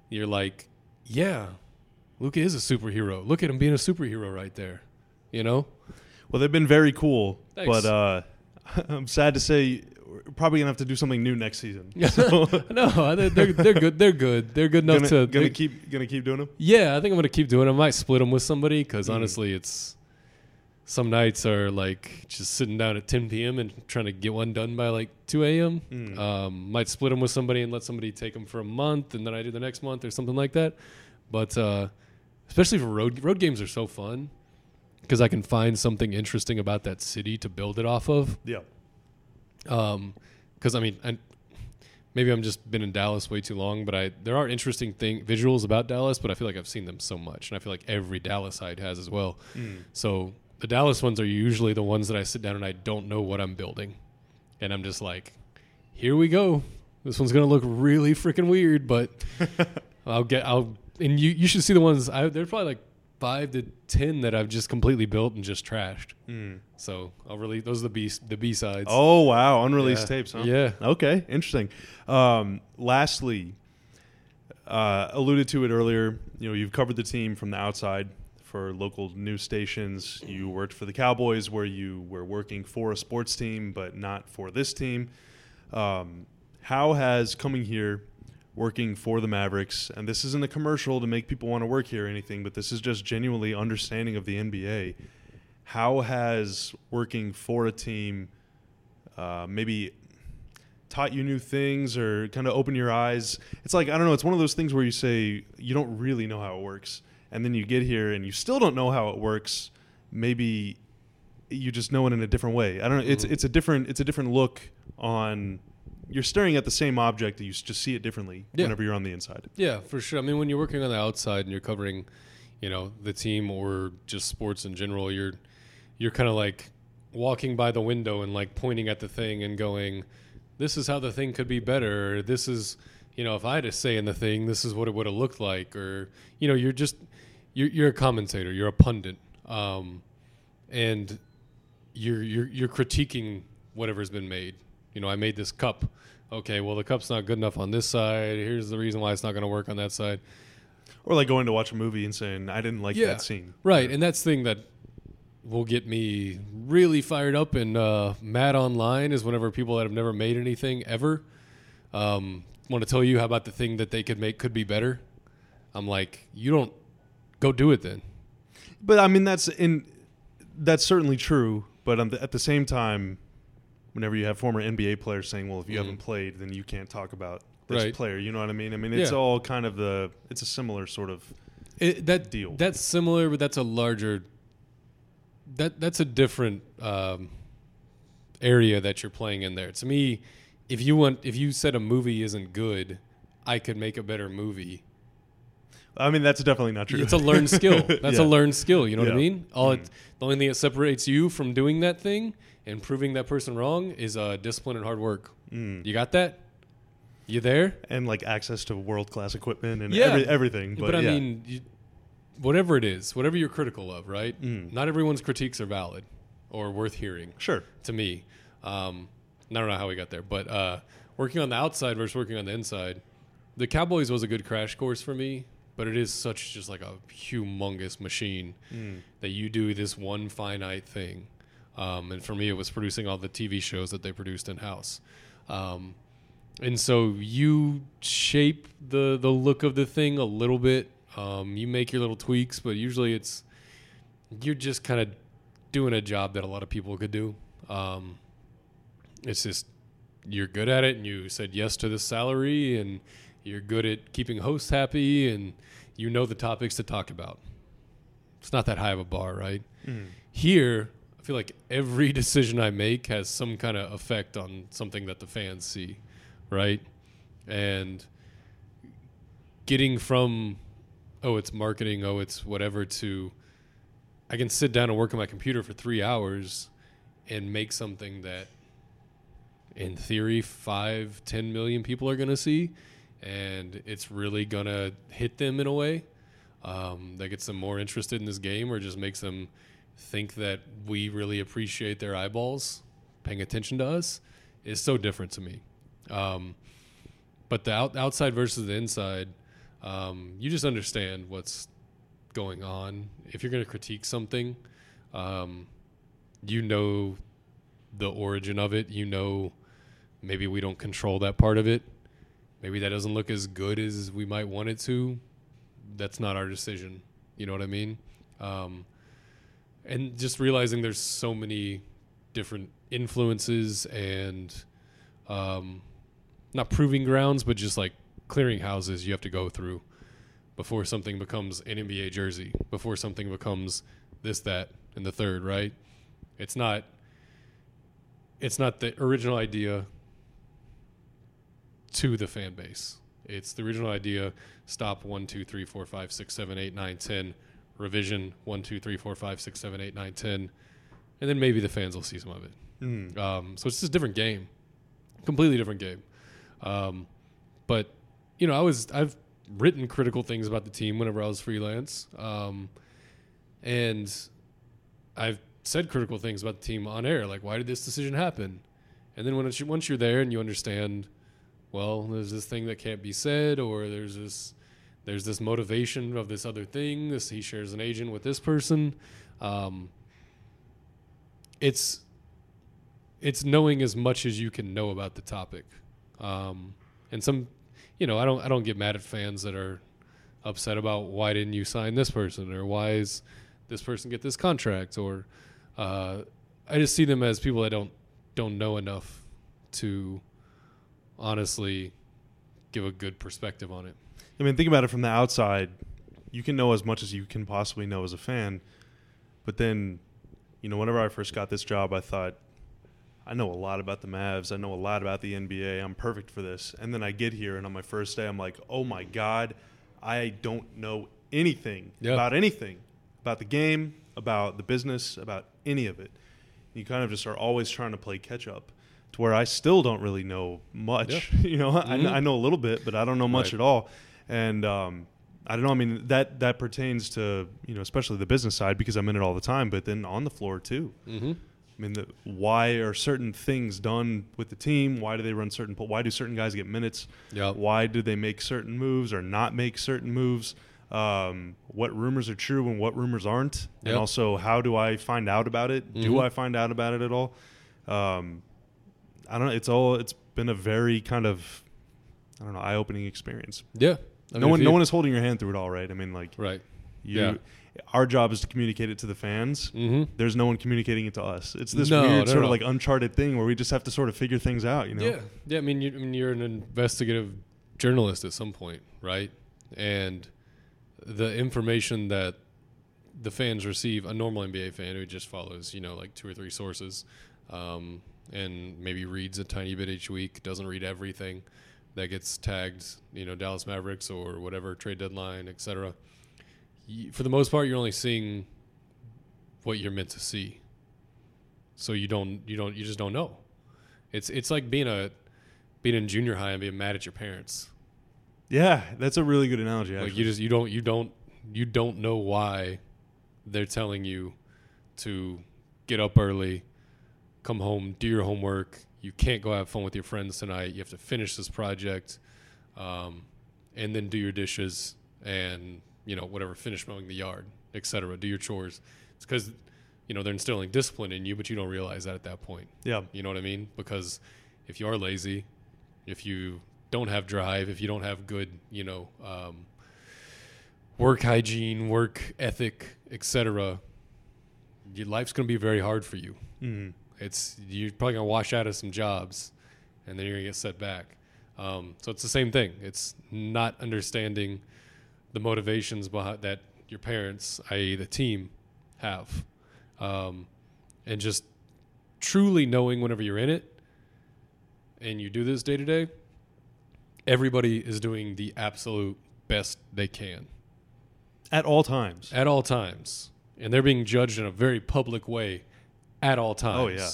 you're like, yeah, Luka is a superhero. Look at him being a superhero right there. You know? Well, they've been very cool, Thanks. but uh, I'm sad to say we're probably gonna have to do something new next season. So, no, they're, they're, they're good. They're good. They're good enough gonna, to. gonna keep gonna keep doing them. Yeah, I think I'm gonna keep doing. it. I might split them with somebody because Mm. honestly, it's some nights are like just sitting down at 10 p.m. and trying to get one done by like 2 a.m. Mm. Um, might split them with somebody and let somebody take them for a month, and then I do the next month or something like that. But uh, especially for road road games are so fun because I can find something interesting about that city to build it off of. Yeah. Um, because I mean, I, maybe I'm just been in Dallas way too long, but I there are interesting thing visuals about Dallas, but I feel like I've seen them so much, and I feel like every Dallas side has as well. Mm. So the Dallas ones are usually the ones that I sit down and I don't know what I'm building, and I'm just like, here we go. This one's gonna look really freaking weird, but I'll get I'll and you you should see the ones I there's probably like five to ten that I've just completely built and just trashed. Mm. So I'll release those are the B the B sides. Oh wow, unreleased Yeah. tapes, huh? Yeah. Okay, interesting. Um, lastly, uh, alluded to it earlier. You know, you've covered the team from the outside for local news stations. You worked for the Cowboys, where you were working for a sports team, but not for this team. Um, how has coming here, working for the Mavericks, and this isn't a commercial to make people want to work here or anything, but this is just genuinely understanding of the NBA. How has working for a team uh, maybe taught you new things or kind of opened your eyes? It's like, I don't know, it's one of those things where you say you don't really know how it works. And then you get here and you still don't know how it works. Maybe you just know it in a different way. I don't know. It's Mhm. it's a different it's a different look on you're staring at the same object, you just see it differently Yeah. whenever you're on the inside. Yeah, for sure. I mean, when you're working on the outside and you're covering, you know, the team or just sports in general, you're you're kind of like walking by the window and like pointing at the thing and going, "This is how the thing could be better." Or, this is, you know, if I had a say in the thing, this is what it would have looked like. Or you know, you're just you're you're a commentator, you're a pundit, um, and you're you're you're critiquing whatever's been made. You know, I made this cup. Okay, well the cup's not good enough on this side. Here's the reason why it's not going to work on that side. Or like going to watch a movie and saying, I didn't like Yeah. that scene. Right, and that's the thing that will get me really fired up and uh, mad online is whenever people that have never made anything ever um, want to tell you how about the thing that they could make could be better. I'm like, you don't go do it then. But I mean, that's in that's certainly true. But on the, at the same time, whenever you have former NBA players saying, "Well, if you Mhm. haven't played, then you can't talk about this Right. player," you know what I mean? I mean, it's Yeah. all kind of the it's a similar sort of It, that Deal. That's similar, but that's a larger. That that's a different um, area that you're playing in there. To me, if you want, if you said a movie isn't good, I could make a better movie. I mean, that's definitely not true. It's a learned skill. That's a learned skill. You know what I mean? All it, Mm. the only thing that separates you from doing that thing and proving that person wrong is uh, discipline and hard work. Mm. You got that? You there? and like access to world class equipment and Yeah. every, everything. But, But, I yeah. mean, you, whatever it is, whatever you're critical of, right? Mm. Not everyone's critiques are valid or worth hearing sure. to me. Um, I don't know how we got there, but uh, working on the outside versus working on the inside, the Cowboys was a good crash course for me. But it is such just like a humongous machine Mm. that you do this one finite thing. Um, and for me, it was producing all the TV shows that they produced in house. Um, and so you shape the the look of the thing a little bit. Um, you make your little tweaks, but usually it's you're just kind of doing a job that a lot of people could do. Um, it's just you're good at it, and you said yes to this salary, and you're good at keeping hosts happy, and you know the topics to talk about. It's not that high of a bar, right? Mm. Here, I feel like every decision I make has some kind of effect on something that the fans see, right? And getting from, oh, it's marketing, oh, it's whatever, to I can sit down and work on my computer for three hours and make something that, in theory, five, ten million people are going to see. And it's really to hit them in a way um, that gets them more interested in this game or just makes them think that we really appreciate their eyeballs paying attention to us is so different to me. Um, but the out, outside versus the inside, um, you just understand what's going on. If you're going to critique something, um, you know the origin of it. You know maybe we don't control that part of it. Maybe that doesn't look as good as we might want it to. That's not our decision. You know what I mean? Um, and just realizing there's so many different influences and um, not proving grounds, but just like clearing houses you have to go through before something becomes an NBA jersey, before something becomes this, that, and the third, right? It's not it's not the original idea to the fan base. It's the original idea. Stop one, two, three, four, five, six, seven, eight, nine, ten. Revision one, two, three, four, five, six, seven, eight, nine, ten, and then maybe the fans will see some of it. Mm. Um, so it's just a different game, completely different game. Um, but you know, I was I've written critical things about the team whenever I was freelance, um, and I've said critical things about the team on air, like why did this decision happen? And then when once you're there and you understand, well, there's this thing that can't be said, or there's this there's this motivation of this other thing. This he shares an agent with this person. Um, it's it's knowing as much as you can know about the topic. Um, and some, you know, I don't I don't get mad at fans that are upset about why didn't you sign this person or why is this person get this contract or uh, I just see them as people that don't don't know enough to honestly give a good perspective on it. I mean, think about it from the outside. You can know as much as you can possibly know as a fan, but then, you know, whenever I first got this job, I thought I know a lot about the Mavs. I know a lot about the NBA. I'm perfect for this. And then I get here, and on my first day, I'm like, oh my God, I don't know anything Yeah. about anything about the game, about the business, about any of it. You kind of just are always trying to play catch up to where I still don't really know much. you know, I, Mhm. I know a little bit, but I don't know much Right. at all. And um, I don't know. I mean, that that pertains to you know, especially the business side because I'm in it all the time. But then on the floor too. Mm-hmm. I mean, the, why are certain things done with the team? Why do they run certain? Why do certain guys get minutes? Yeah. Why do they make certain moves or not make certain moves? Um, what rumors are true and what rumors aren't? And also, how do I find out about it? Do Mhm. I find out about it at all? Um, I don't know. It's all. It's been a very kind of, I don't know, eye-opening experience. Yeah. I no mean, one, no one is holding your hand through it all, right? I mean, like Right. you. Yeah. Our job is to communicate it to the fans Mm-hmm. there's no one communicating it to us. It's this No, weird no, sort no. of like uncharted thing where we just have to sort of figure things out, you know? Yeah, yeah. I mean, you, I mean, you're an investigative journalist at some point, right? And the information that the fans receive, a normal NBA fan who just follows, you know, like two or three sources, um, and maybe reads a tiny bit each week, doesn't read everything that gets tagged, you know, Dallas Mavericks or whatever trade deadline, etc. For the most part, you're only seeing what you're meant to see. So you don't, you don't, you just don't know. It's it's like being a being in junior high and being mad at your parents. Yeah, that's a really good analogy. Actually. Like you just you don't you don't you don't know why they're telling you to get up early, come home, do your homework. You can't go have fun with your friends tonight. You have to finish this project, um, and then do your dishes and you know whatever, finish mowing the yard, etc. Do your chores. It's because you know they're instilling discipline in you, but you don't realize that at that point. yeah, You know what I mean? Because if you are lazy, if you don't have drive, if you don't have good, you know, um, work hygiene, work ethic, etc., your life's going to be very hard for you. mm, It's you're probably going to wash out of some jobs, and then you're going to get set back. Um, so it's the same thing. It's not understanding the motivations behind that your parents, i.e., the team, have, um, and just truly knowing whenever you're in it, and you do this day to day. Everybody is doing the absolute best they can at all times. at all times, and they're being judged in a very public way at all times. Oh, yeah.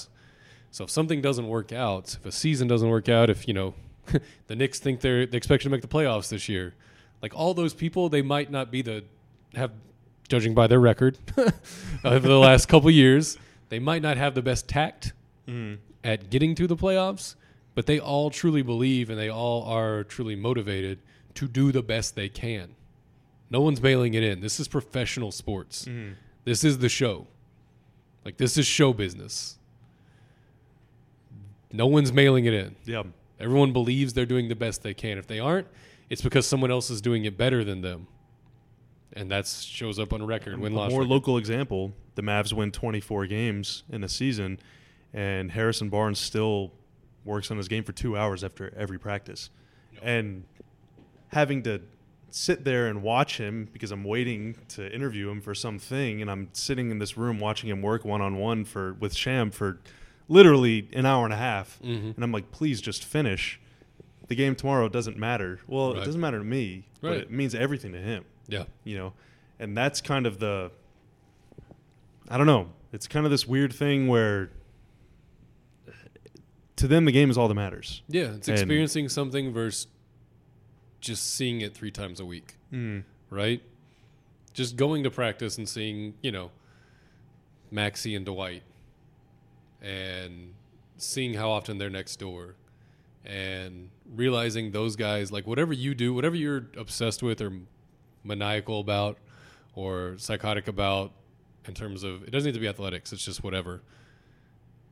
So if something doesn't work out, if a season doesn't work out, if you know the Knicks think they're they expect you to make the playoffs this year, like all those people, they might not be the have judging by their record over the last couple years, they might not have the best tact Mm, at getting to the playoffs, but they all truly believe and they all are truly motivated to do the best they can. No one's bailing it in. This is professional sports. mm, This is the show. Like this is show business. No one's mailing it in. yeah, Everyone believes they're doing the best they can. If they aren't, it's because someone else is doing it better than them. And that shows up on record, win a loss. more record. local example: the Mavs win 24 games in a season, and Harrison Barnes still works on his game for two hours after every practice, and having to sit there and watch him because I'm waiting to interview him for something, and I'm sitting in this room watching him work one on one for with Sham for literally an hour and a half, Mhm. and I'm like, please just finish. The game tomorrow doesn't matter. Well, Right. it doesn't matter to me, but it means everything to him Yeah. you know and that's kind of the i don't know it's kind of this weird thing where to them the game is all that matters Yeah. It's And- experiencing something versus just seeing it three times a week. mm. right? Just going to practice and seeing, you know, Maxi and Dwight and seeing how often they're next door and realizing those guys, like whatever you do, whatever you're obsessed with or maniacal about or psychotic about in terms of, it doesn't need to be athletics, it's just whatever.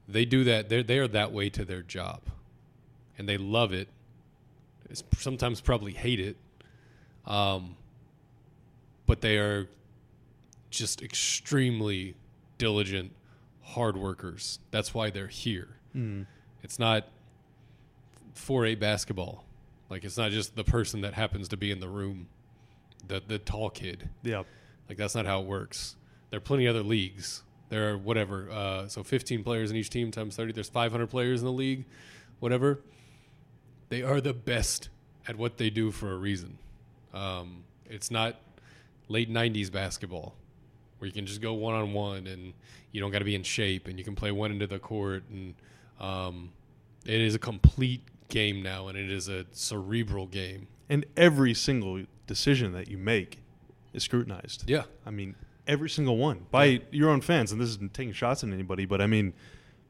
They do that, they're, they are that way to their job and they love it. Sometimes probably hate it. Um, but they are just extremely diligent, hard workers. That's why they're here. Mm. It's not 4A basketball. Like it's not just the person that happens to be in the room, the the tall kid. yeah Like that's not how it works. There are plenty of other leagues There are whatever, uh, so 15 players in each team times 30. There's 500 players in the league, whatever. They are the best at what they do for a reason. Um, it's not late 90s basketball where you can just go one on one and you don't got to be in shape and you can play one into the court. And um, it is a complete game now and it is a cerebral game. And every single decision that you make is scrutinized. Yeah. I mean, every single one by Yeah. your own fans. And this isn't taking shots at anybody, but I mean,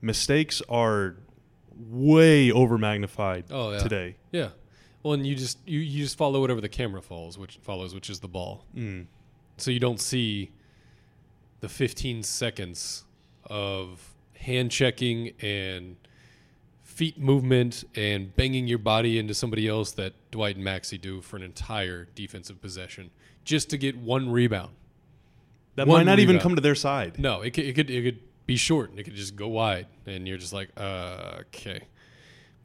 mistakes are way over magnified Oh, yeah. today. Yeah. Well, and you just you, you just follow whatever the camera falls, which follows, which is the ball. Mm. So you don't see the 15 seconds of hand checking and feet movement and banging your body into somebody else that Dwight and Maxi do for an entire defensive possession just to get one rebound. That One might not even come to their side. No, it could, it could it could be short and it could just go wide, and you're just like, uh, okay.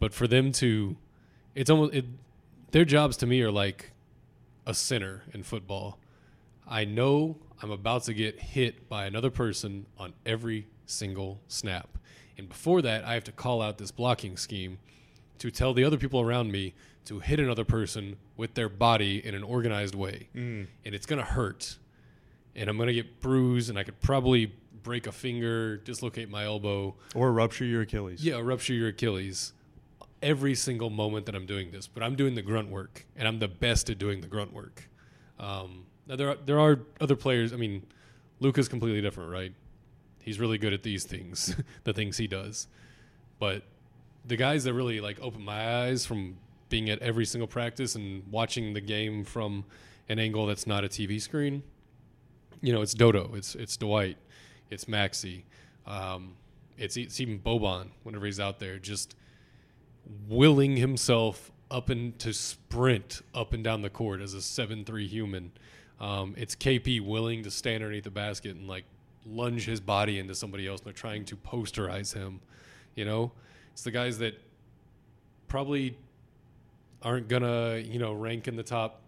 But for them to, it's almost it, their jobs to me are like a center in football. I know I'm about to get hit by another person on every single snap, and before that, I have to call out this blocking scheme to tell the other people around me to hit another person with their body in an organized way, Mm. and it's gonna hurt and I'm gonna get bruised, and I could probably break a finger, dislocate my elbow, Or rupture your Achilles. yeah, rupture your Achilles. Every single moment that I'm doing this, but I'm doing the grunt work, and I'm the best at doing the grunt work. Um, now there are, there are other players. I mean, Luka's completely different, right? He's really good at these things, the things he does. But the guys that really like open my eyes from being at every single practice and watching the game from an angle that's not a TV screen, you know, it's Dodo, it's it's Dwight, it's Maxi, um, it's, it's even Boban whenever he's out there, just willing himself up and to sprint up and down the court as a seven three human. Um, it's KP willing to stand underneath the basket and like lunge his body into somebody else. And they're trying to posterize him. You know, it's the guys that probably aren't gonna you know rank in the top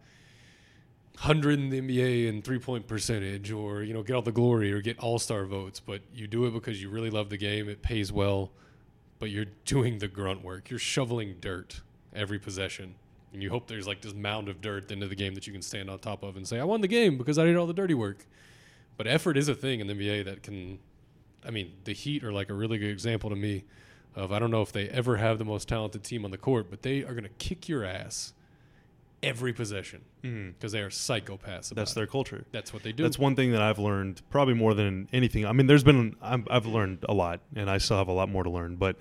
hundred in the NBA in three point percentage, or you know get all the glory or get All Star votes, but you do it because you really love the game. It pays well, but you're doing the grunt work. You're shoveling dirt every possession, and you hope there's like this mound of dirt at the end of the game that you can stand on top of and say, "I won the game because I did all the dirty work." But effort is a thing in the NBA that can. I mean, the Heat are like a really good example to me of I don't know if they ever have the most talented team on the court, but they are going to kick your ass every possession because they are psychopaths. About That's it. their culture. That's what they do. That's one thing that I've learned probably more than anything. I mean, there's been I'm, I've learned a lot, and I still have a lot more to learn. But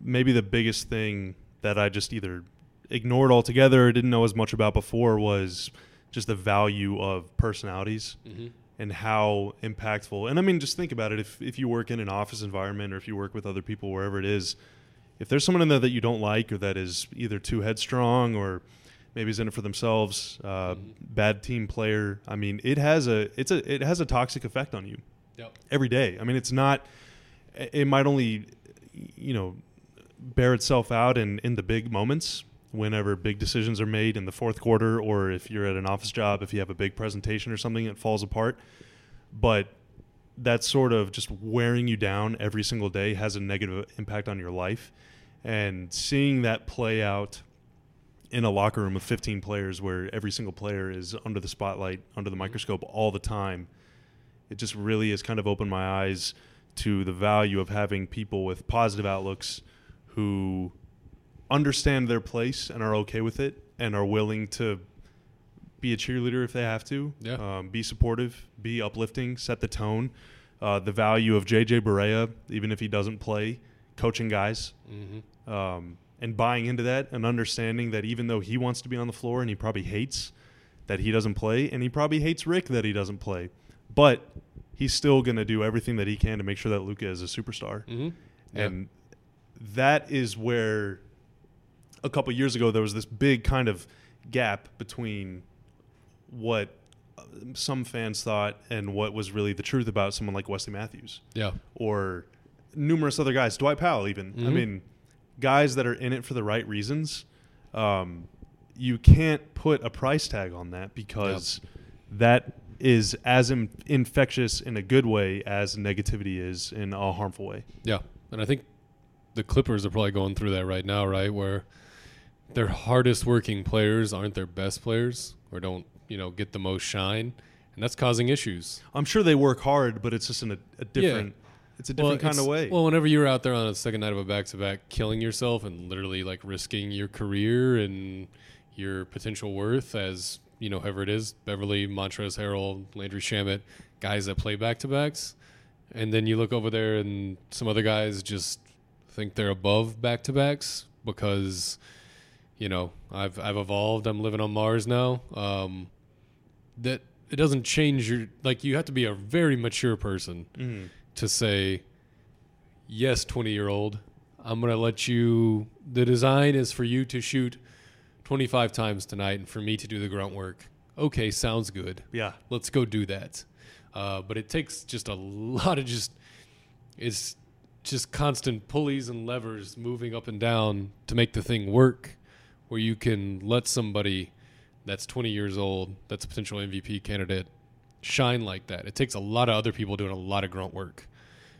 maybe the biggest thing that I just either ignored altogether or didn't know as much about before was just the value of personalities hmm and how impactful. And I mean, just think about it. If if you work in an office environment or if you work with other people wherever it is, if there's someone in there that you don't like or that is either too headstrong or maybe is in it for themselves, uh, Mhm. bad team player. I mean, it has a it's a it has a toxic effect on you Yep. every day. I mean, it's not. It might only, you know, bear itself out in in the big moments whenever big decisions are made in the fourth quarter, or if you're at an office job, if you have a big presentation or something, it falls apart. But that sort of just wearing you down every single day has a negative impact on your life, and seeing that play out in a locker room of 15 players where every single player is under the spotlight, under the microscope all the time, it just really has kind of opened my eyes to the value of having people with positive outlooks who understand their place and are okay with it and are willing to be a cheerleader if they have to, Yeah. um, be supportive, be uplifting, set the tone. Uh, the value of JJ Barea, even if he doesn't play, coaching guys hmm um, and buying into that and understanding that even though he wants to be on the floor and he probably hates that he doesn't play and he probably hates Rick that he doesn't play, but he's still going to do everything that he can to make sure that Luka is a superstar. hmm And that is where a couple years ago there was this big kind of gap between what uh, some fans thought and what was really the truth about someone like Wesley Matthews yeah. or numerous other guys, Dwight Powell, even. I Mhm. mean, guys that are in it for the right reasons. Um, you can't put a price tag on that because that is as in, infectious in a good way as negativity is in a harmful way. Yeah, and I think the Clippers are probably going through that right now, right? Where their hardest working players aren't their best players, or don't you know get the most shine, and that's causing issues. I'm sure they work hard, but it's just in a, a different. It's a different kind of way. Well, whenever you're out there on a second night of a back to back, killing yourself and literally like risking your career and your potential worth as you know, whoever it is, Beverley, Montrezl Harrell, Landry Shamet, guys that play back to backs, and then you look over there and some other guys just think they're above back to backs because you know I've I've evolved. I'm living on Mars now. Um, that it doesn't change your like you have to be a very mature person Mhm. To say, yes, 20 year old, I'm going to let you, the design is for you to shoot 25 times tonight and for me to do the grunt work. Okay, sounds good. Yeah. Let's go do that. Uh, but it takes just a lot of just, it's just constant pulleys and levers moving up and down to make the thing work where you can let somebody that's 20 years old, that's a potential MVP candidate, shine like that. It takes a lot of other people doing a lot of grunt work.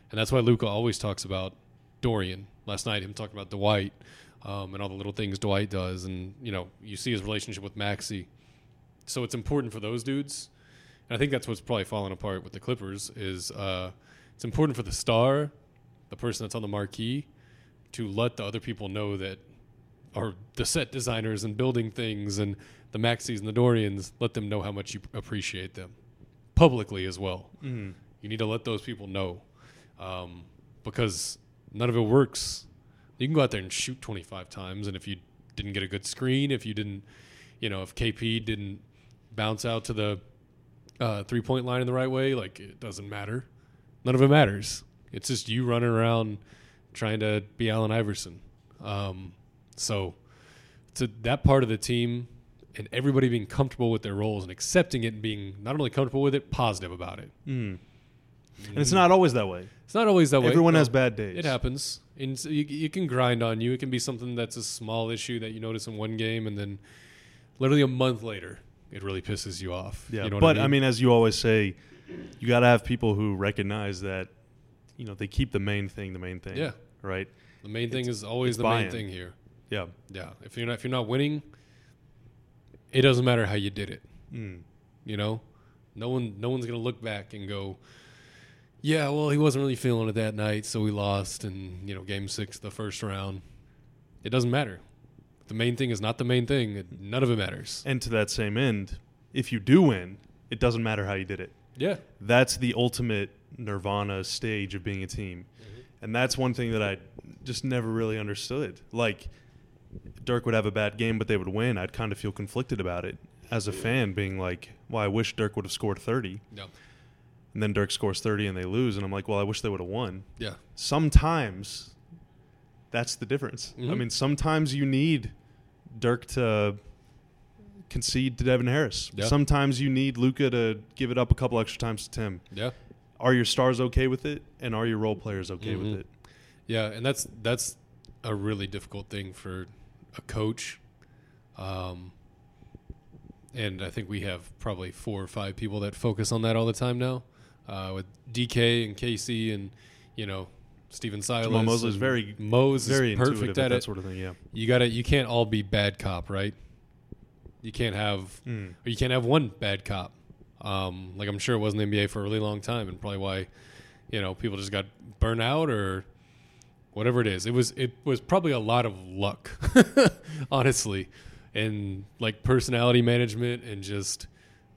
And that's why Luka always talks about Dorian. Last night, him talking about Dwight um, and all the little things Dwight does. And, you know, you see his relationship with Maxi. So it's important for those dudes. And I think that's what's probably falling apart with the Clippers is uh, it's important for the star, the person that's on the marquee, to let the other people know that are the set designers and building things and the Maxis and the Dorians, let them know how much you appreciate them publicly as well. Mhm. You need to let those people know um, because none of it works. You can go out there and shoot 25 times, and if you didn't get a good screen, if you didn't, you know, if KP didn't bounce out to the uh, three point line in the right way, like it doesn't matter. None of it matters. It's just you running around trying to be Allen Iverson. Um, so, to that part of the team and everybody being comfortable with their roles and accepting it and being not only comfortable with it, positive about it. Mm. And it's not always that way. It's not always that way. Everyone No. has bad days. It happens. And so you, you can grind on you. It can be something that's a small issue that you notice in one game, and then literally a month later, it really pisses you off. Yeah, you know but I mean? as you always say, you got to have people who recognize that, you know, they keep the main thing the main thing. Yeah. Right. the main thing is always the main buy-in. thing here. Yeah. Yeah, if you're not if you're not winning, it doesn't matter how you did it. Mm. You know, no one no one's gonna look back and go, yeah, well, he wasn't really feeling it that night, so we lost, and you know, game six, the first round. It doesn't matter. The main thing is not the main thing. It, none of it matters. And to that same end, if you do win, it doesn't matter how you did it. Yeah, That's the ultimate nirvana stage of being a team. And that's one thing that I just never really understood. Like, Dirk would have a bad game, but they would win. I'd kind of feel conflicted about it as a fan, being like, well, I wish Dirk would have scored 30. no, And then Dirk scores 30 and they lose. And I'm like, well, I wish they would have won. yeah, Sometimes that's the difference. I Mhm. mean, sometimes you need Dirk to concede to Devin Harris. Yeah. Sometimes you need Luka to give it up a couple extra times to Tim. yeah, Are your stars okay with it? And are your role players okay Mhm. with it? yeah. And that's that's a really difficult thing for a coach. Um, and I think we have probably four or five people that focus on that all the time now, uh, with DK and Casey and you know Stephen Silas. Jamahl Mosley's and very- Mose Very is perfect at at that it. sort of thing. Yeah. You gotta you can't all be bad cop, right? You can't have Mm. or you can't have one bad cop. Um, like I'm sure it was in the NBA for a really long time, and probably why, you know, people just got burnt out or whatever it is. It was it was probably a lot of luck, honestly, and like personality management and just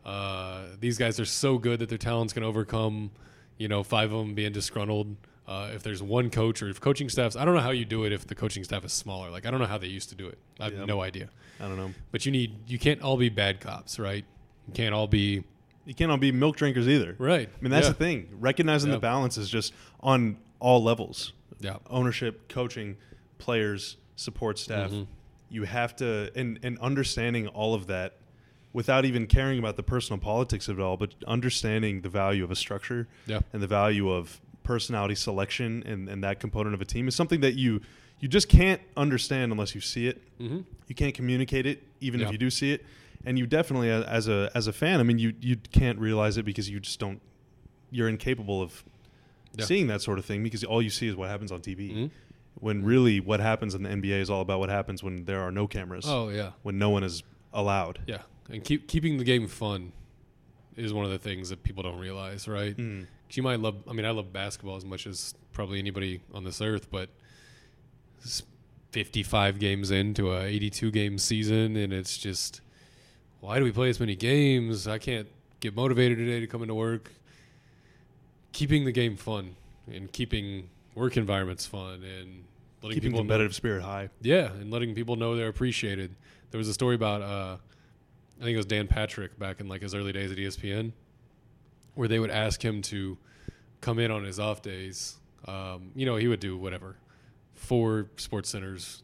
uh, these guys are so good that their talent's can overcome, you know, five of them being disgruntled. Uh, if there's one coach or if coaching staffs, I don't know how you do it if the coaching staff is smaller. Like I don't know how they used to do it. I have Yeah. no idea. I don't know. But you need you can't all be bad cops, right? You can't all be You can't all be milk drinkers either. right. I mean, that's yeah. the thing. Recognizing Yeah. the balance is just on all levels Yeah. ownership, coaching, players, support staff. Mhm. You have to, and, and understanding all of that without even caring about the personal politics of it all, but understanding the value of a structure Yeah. and the value of personality selection and, and that component of a team is something that you you just can't understand unless you see it. hmm You can't communicate it, even if you do see it. and you definitely as a as a fan, I mean, you you can't realize it because you just don't. You're incapable of Yeah. seeing that sort of thing because all you see is what happens on TV. Mhm. When really, what happens in the NBA is all about what happens when there are no cameras, Oh yeah, when no one is allowed. yeah, and keep keeping the game fun is one of the things that people don't realize, right? Mm. you might love. I mean, I love basketball as much as probably anybody on this earth, but 55 games into a 82 game season, and it's just why do we play as many games? I can't get motivated today to come into work. Keeping the game fun and keeping work environments fun and letting Keeping people know- competitive spirit high. yeah, and letting people know they're appreciated. There was a story about uh, I think it was Dan Patrick back in like his early days at ESPN, where they would ask him to come in on his off days. Um, you know, he would do whatever, four sports centers.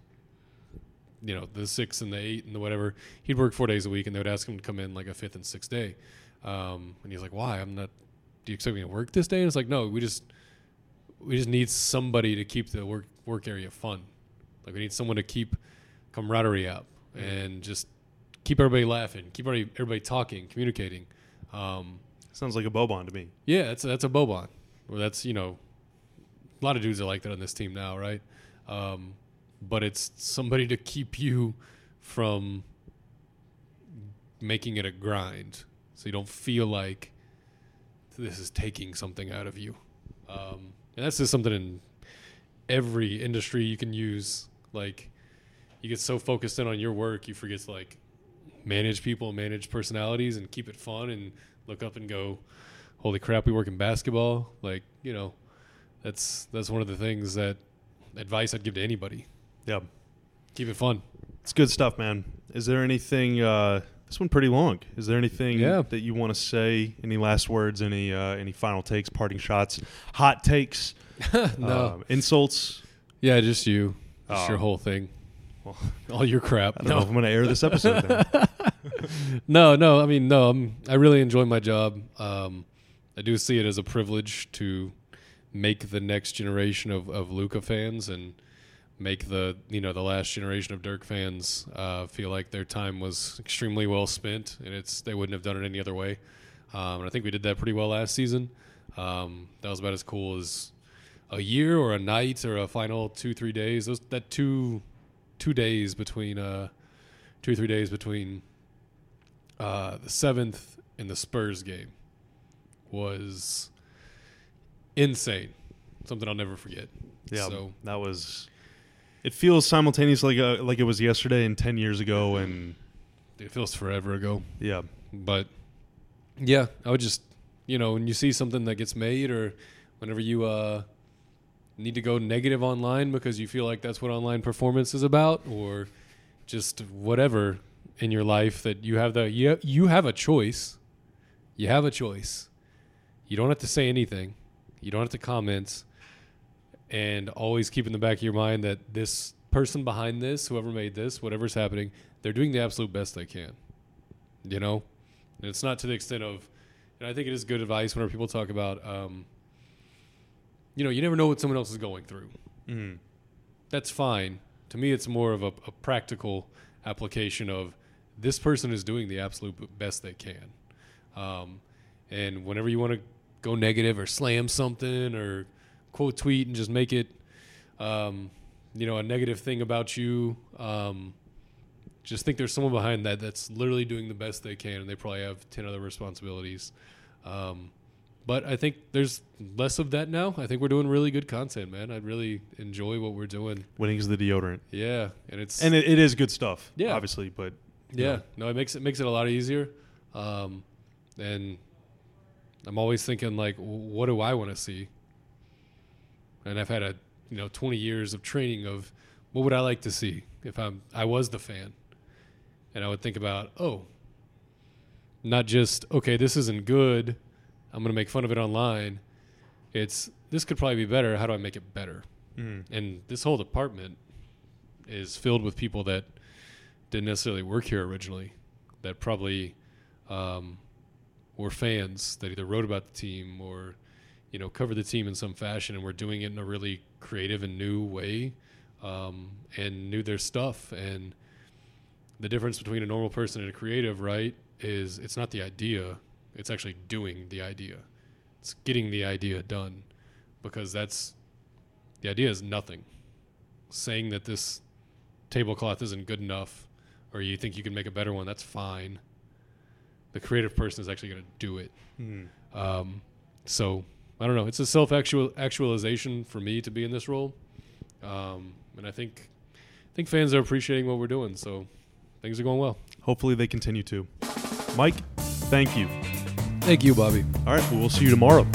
You know, the six and the eight and the whatever. He'd work four days a week, and they would ask him to come in like a fifth and sixth day. Um, and he's like, "Why? I'm not. Do you expect me to work this day?" And it's like, "No, we just we just need somebody to keep the work work area fun. Like we need someone to keep camaraderie up and just keep everybody laughing, keep everybody, everybody talking, communicating. Um, Sounds like a Boban to me. yeah, that's that's a Boban. Well, that's you know, a lot of dudes are like that on this team now, right? Um, but it's somebody to keep you from making it a grind, so you don't feel like this is taking something out of you. Um, and that's just something in every industry you can use. Like, you get so focused in on your work, you forget to like manage people, manage personalities, and keep it fun, and look up and go, "Holy crap, we work in basketball!" Like, you know, that's that's one of the things that advice I'd give to anybody. Yeah, Keep it fun. it's good stuff, man. Is there anything? Uh, this one pretty long. Is there anything Yeah. that you want to say? Any last words? Any uh, any final takes? Parting shots? Hot takes? no, um, insults? yeah, just you, just Oh. your whole thing, Well, all your crap. I don't know if I'm going to air this episode. Then. no, no. I mean, no. I'm, I really enjoy my job. Um, I do see it as a privilege to make the next generation of, of Luka fans and make the you know the last generation of Dirk fans uh, feel like their time was extremely well spent, and it's they wouldn't have done it any other way. Um, and I think we did that pretty well last season. Um, that was about as cool as a year or a night or a final two three days. Those that two two days between uh, two three days between uh, the seventh and the Spurs game was insane. Something I'll never forget. Yeah, So that was. It feels simultaneously like, uh, like it was yesterday and ten years ago, and it feels forever ago. yeah, But yeah, I would just you know when you see something that gets made or whenever you uh, need to go negative online because you feel like that's what online performance is about or just whatever in your life that you have the you you have a choice. You have a choice. You don't have to say anything. You don't have to comment. And always keep in the back of your mind that this person behind this, whoever made this, whatever's happening, they're doing the absolute best they can. You know? And it's not to the extent of, and I think it is good advice whenever people talk about, um, you know, you never know what someone else is going through. mm, That's fine. To me, it's more of a, a practical application of this person is doing the absolute best they can. Um, and whenever you want to go negative or slam something or quote tweet and just make it, um, you know, a negative thing about you, um, just think there's someone behind that that's literally doing the best they can, and they probably have ten other responsibilities. Um, but I think there's less of that now. I think we're doing really good content, man. I really enjoy what we're doing. winning is the deodorant, Yeah, and it's and it, it is good stuff. Yeah. obviously, but yeah, know, no, it makes it makes it a lot easier. Um, and I'm always thinking like, what do I want to see? And I've had a you know 20 years of training of what would I like to see if I'm I was the fan, and I would think about oh, not just okay, this isn't good. I'm gonna make fun of it online. It's this could probably be better. How do I make it better? mm, and this whole department is filled with people that didn't necessarily work here originally that probably um, were fans that either wrote about the team or you know cover the team in some fashion and we're doing it in a really creative and new way um, and knew their stuff and the difference between a normal person and a creative, right, is it's not the idea, it's actually doing the idea. It's getting the idea done because that's the idea is nothing. Saying that this tablecloth isn't good enough or you think you can make a better one, that's fine. The creative person is actually going to do it. Hmm. Um, so I don't know. It's a self actualization for me to be in this role, um, and I think I think fans are appreciating what we're doing. So things are going well. Hopefully they continue to. Mike, thank you. Thank you, Bobby. All right, well, we'll see you tomorrow.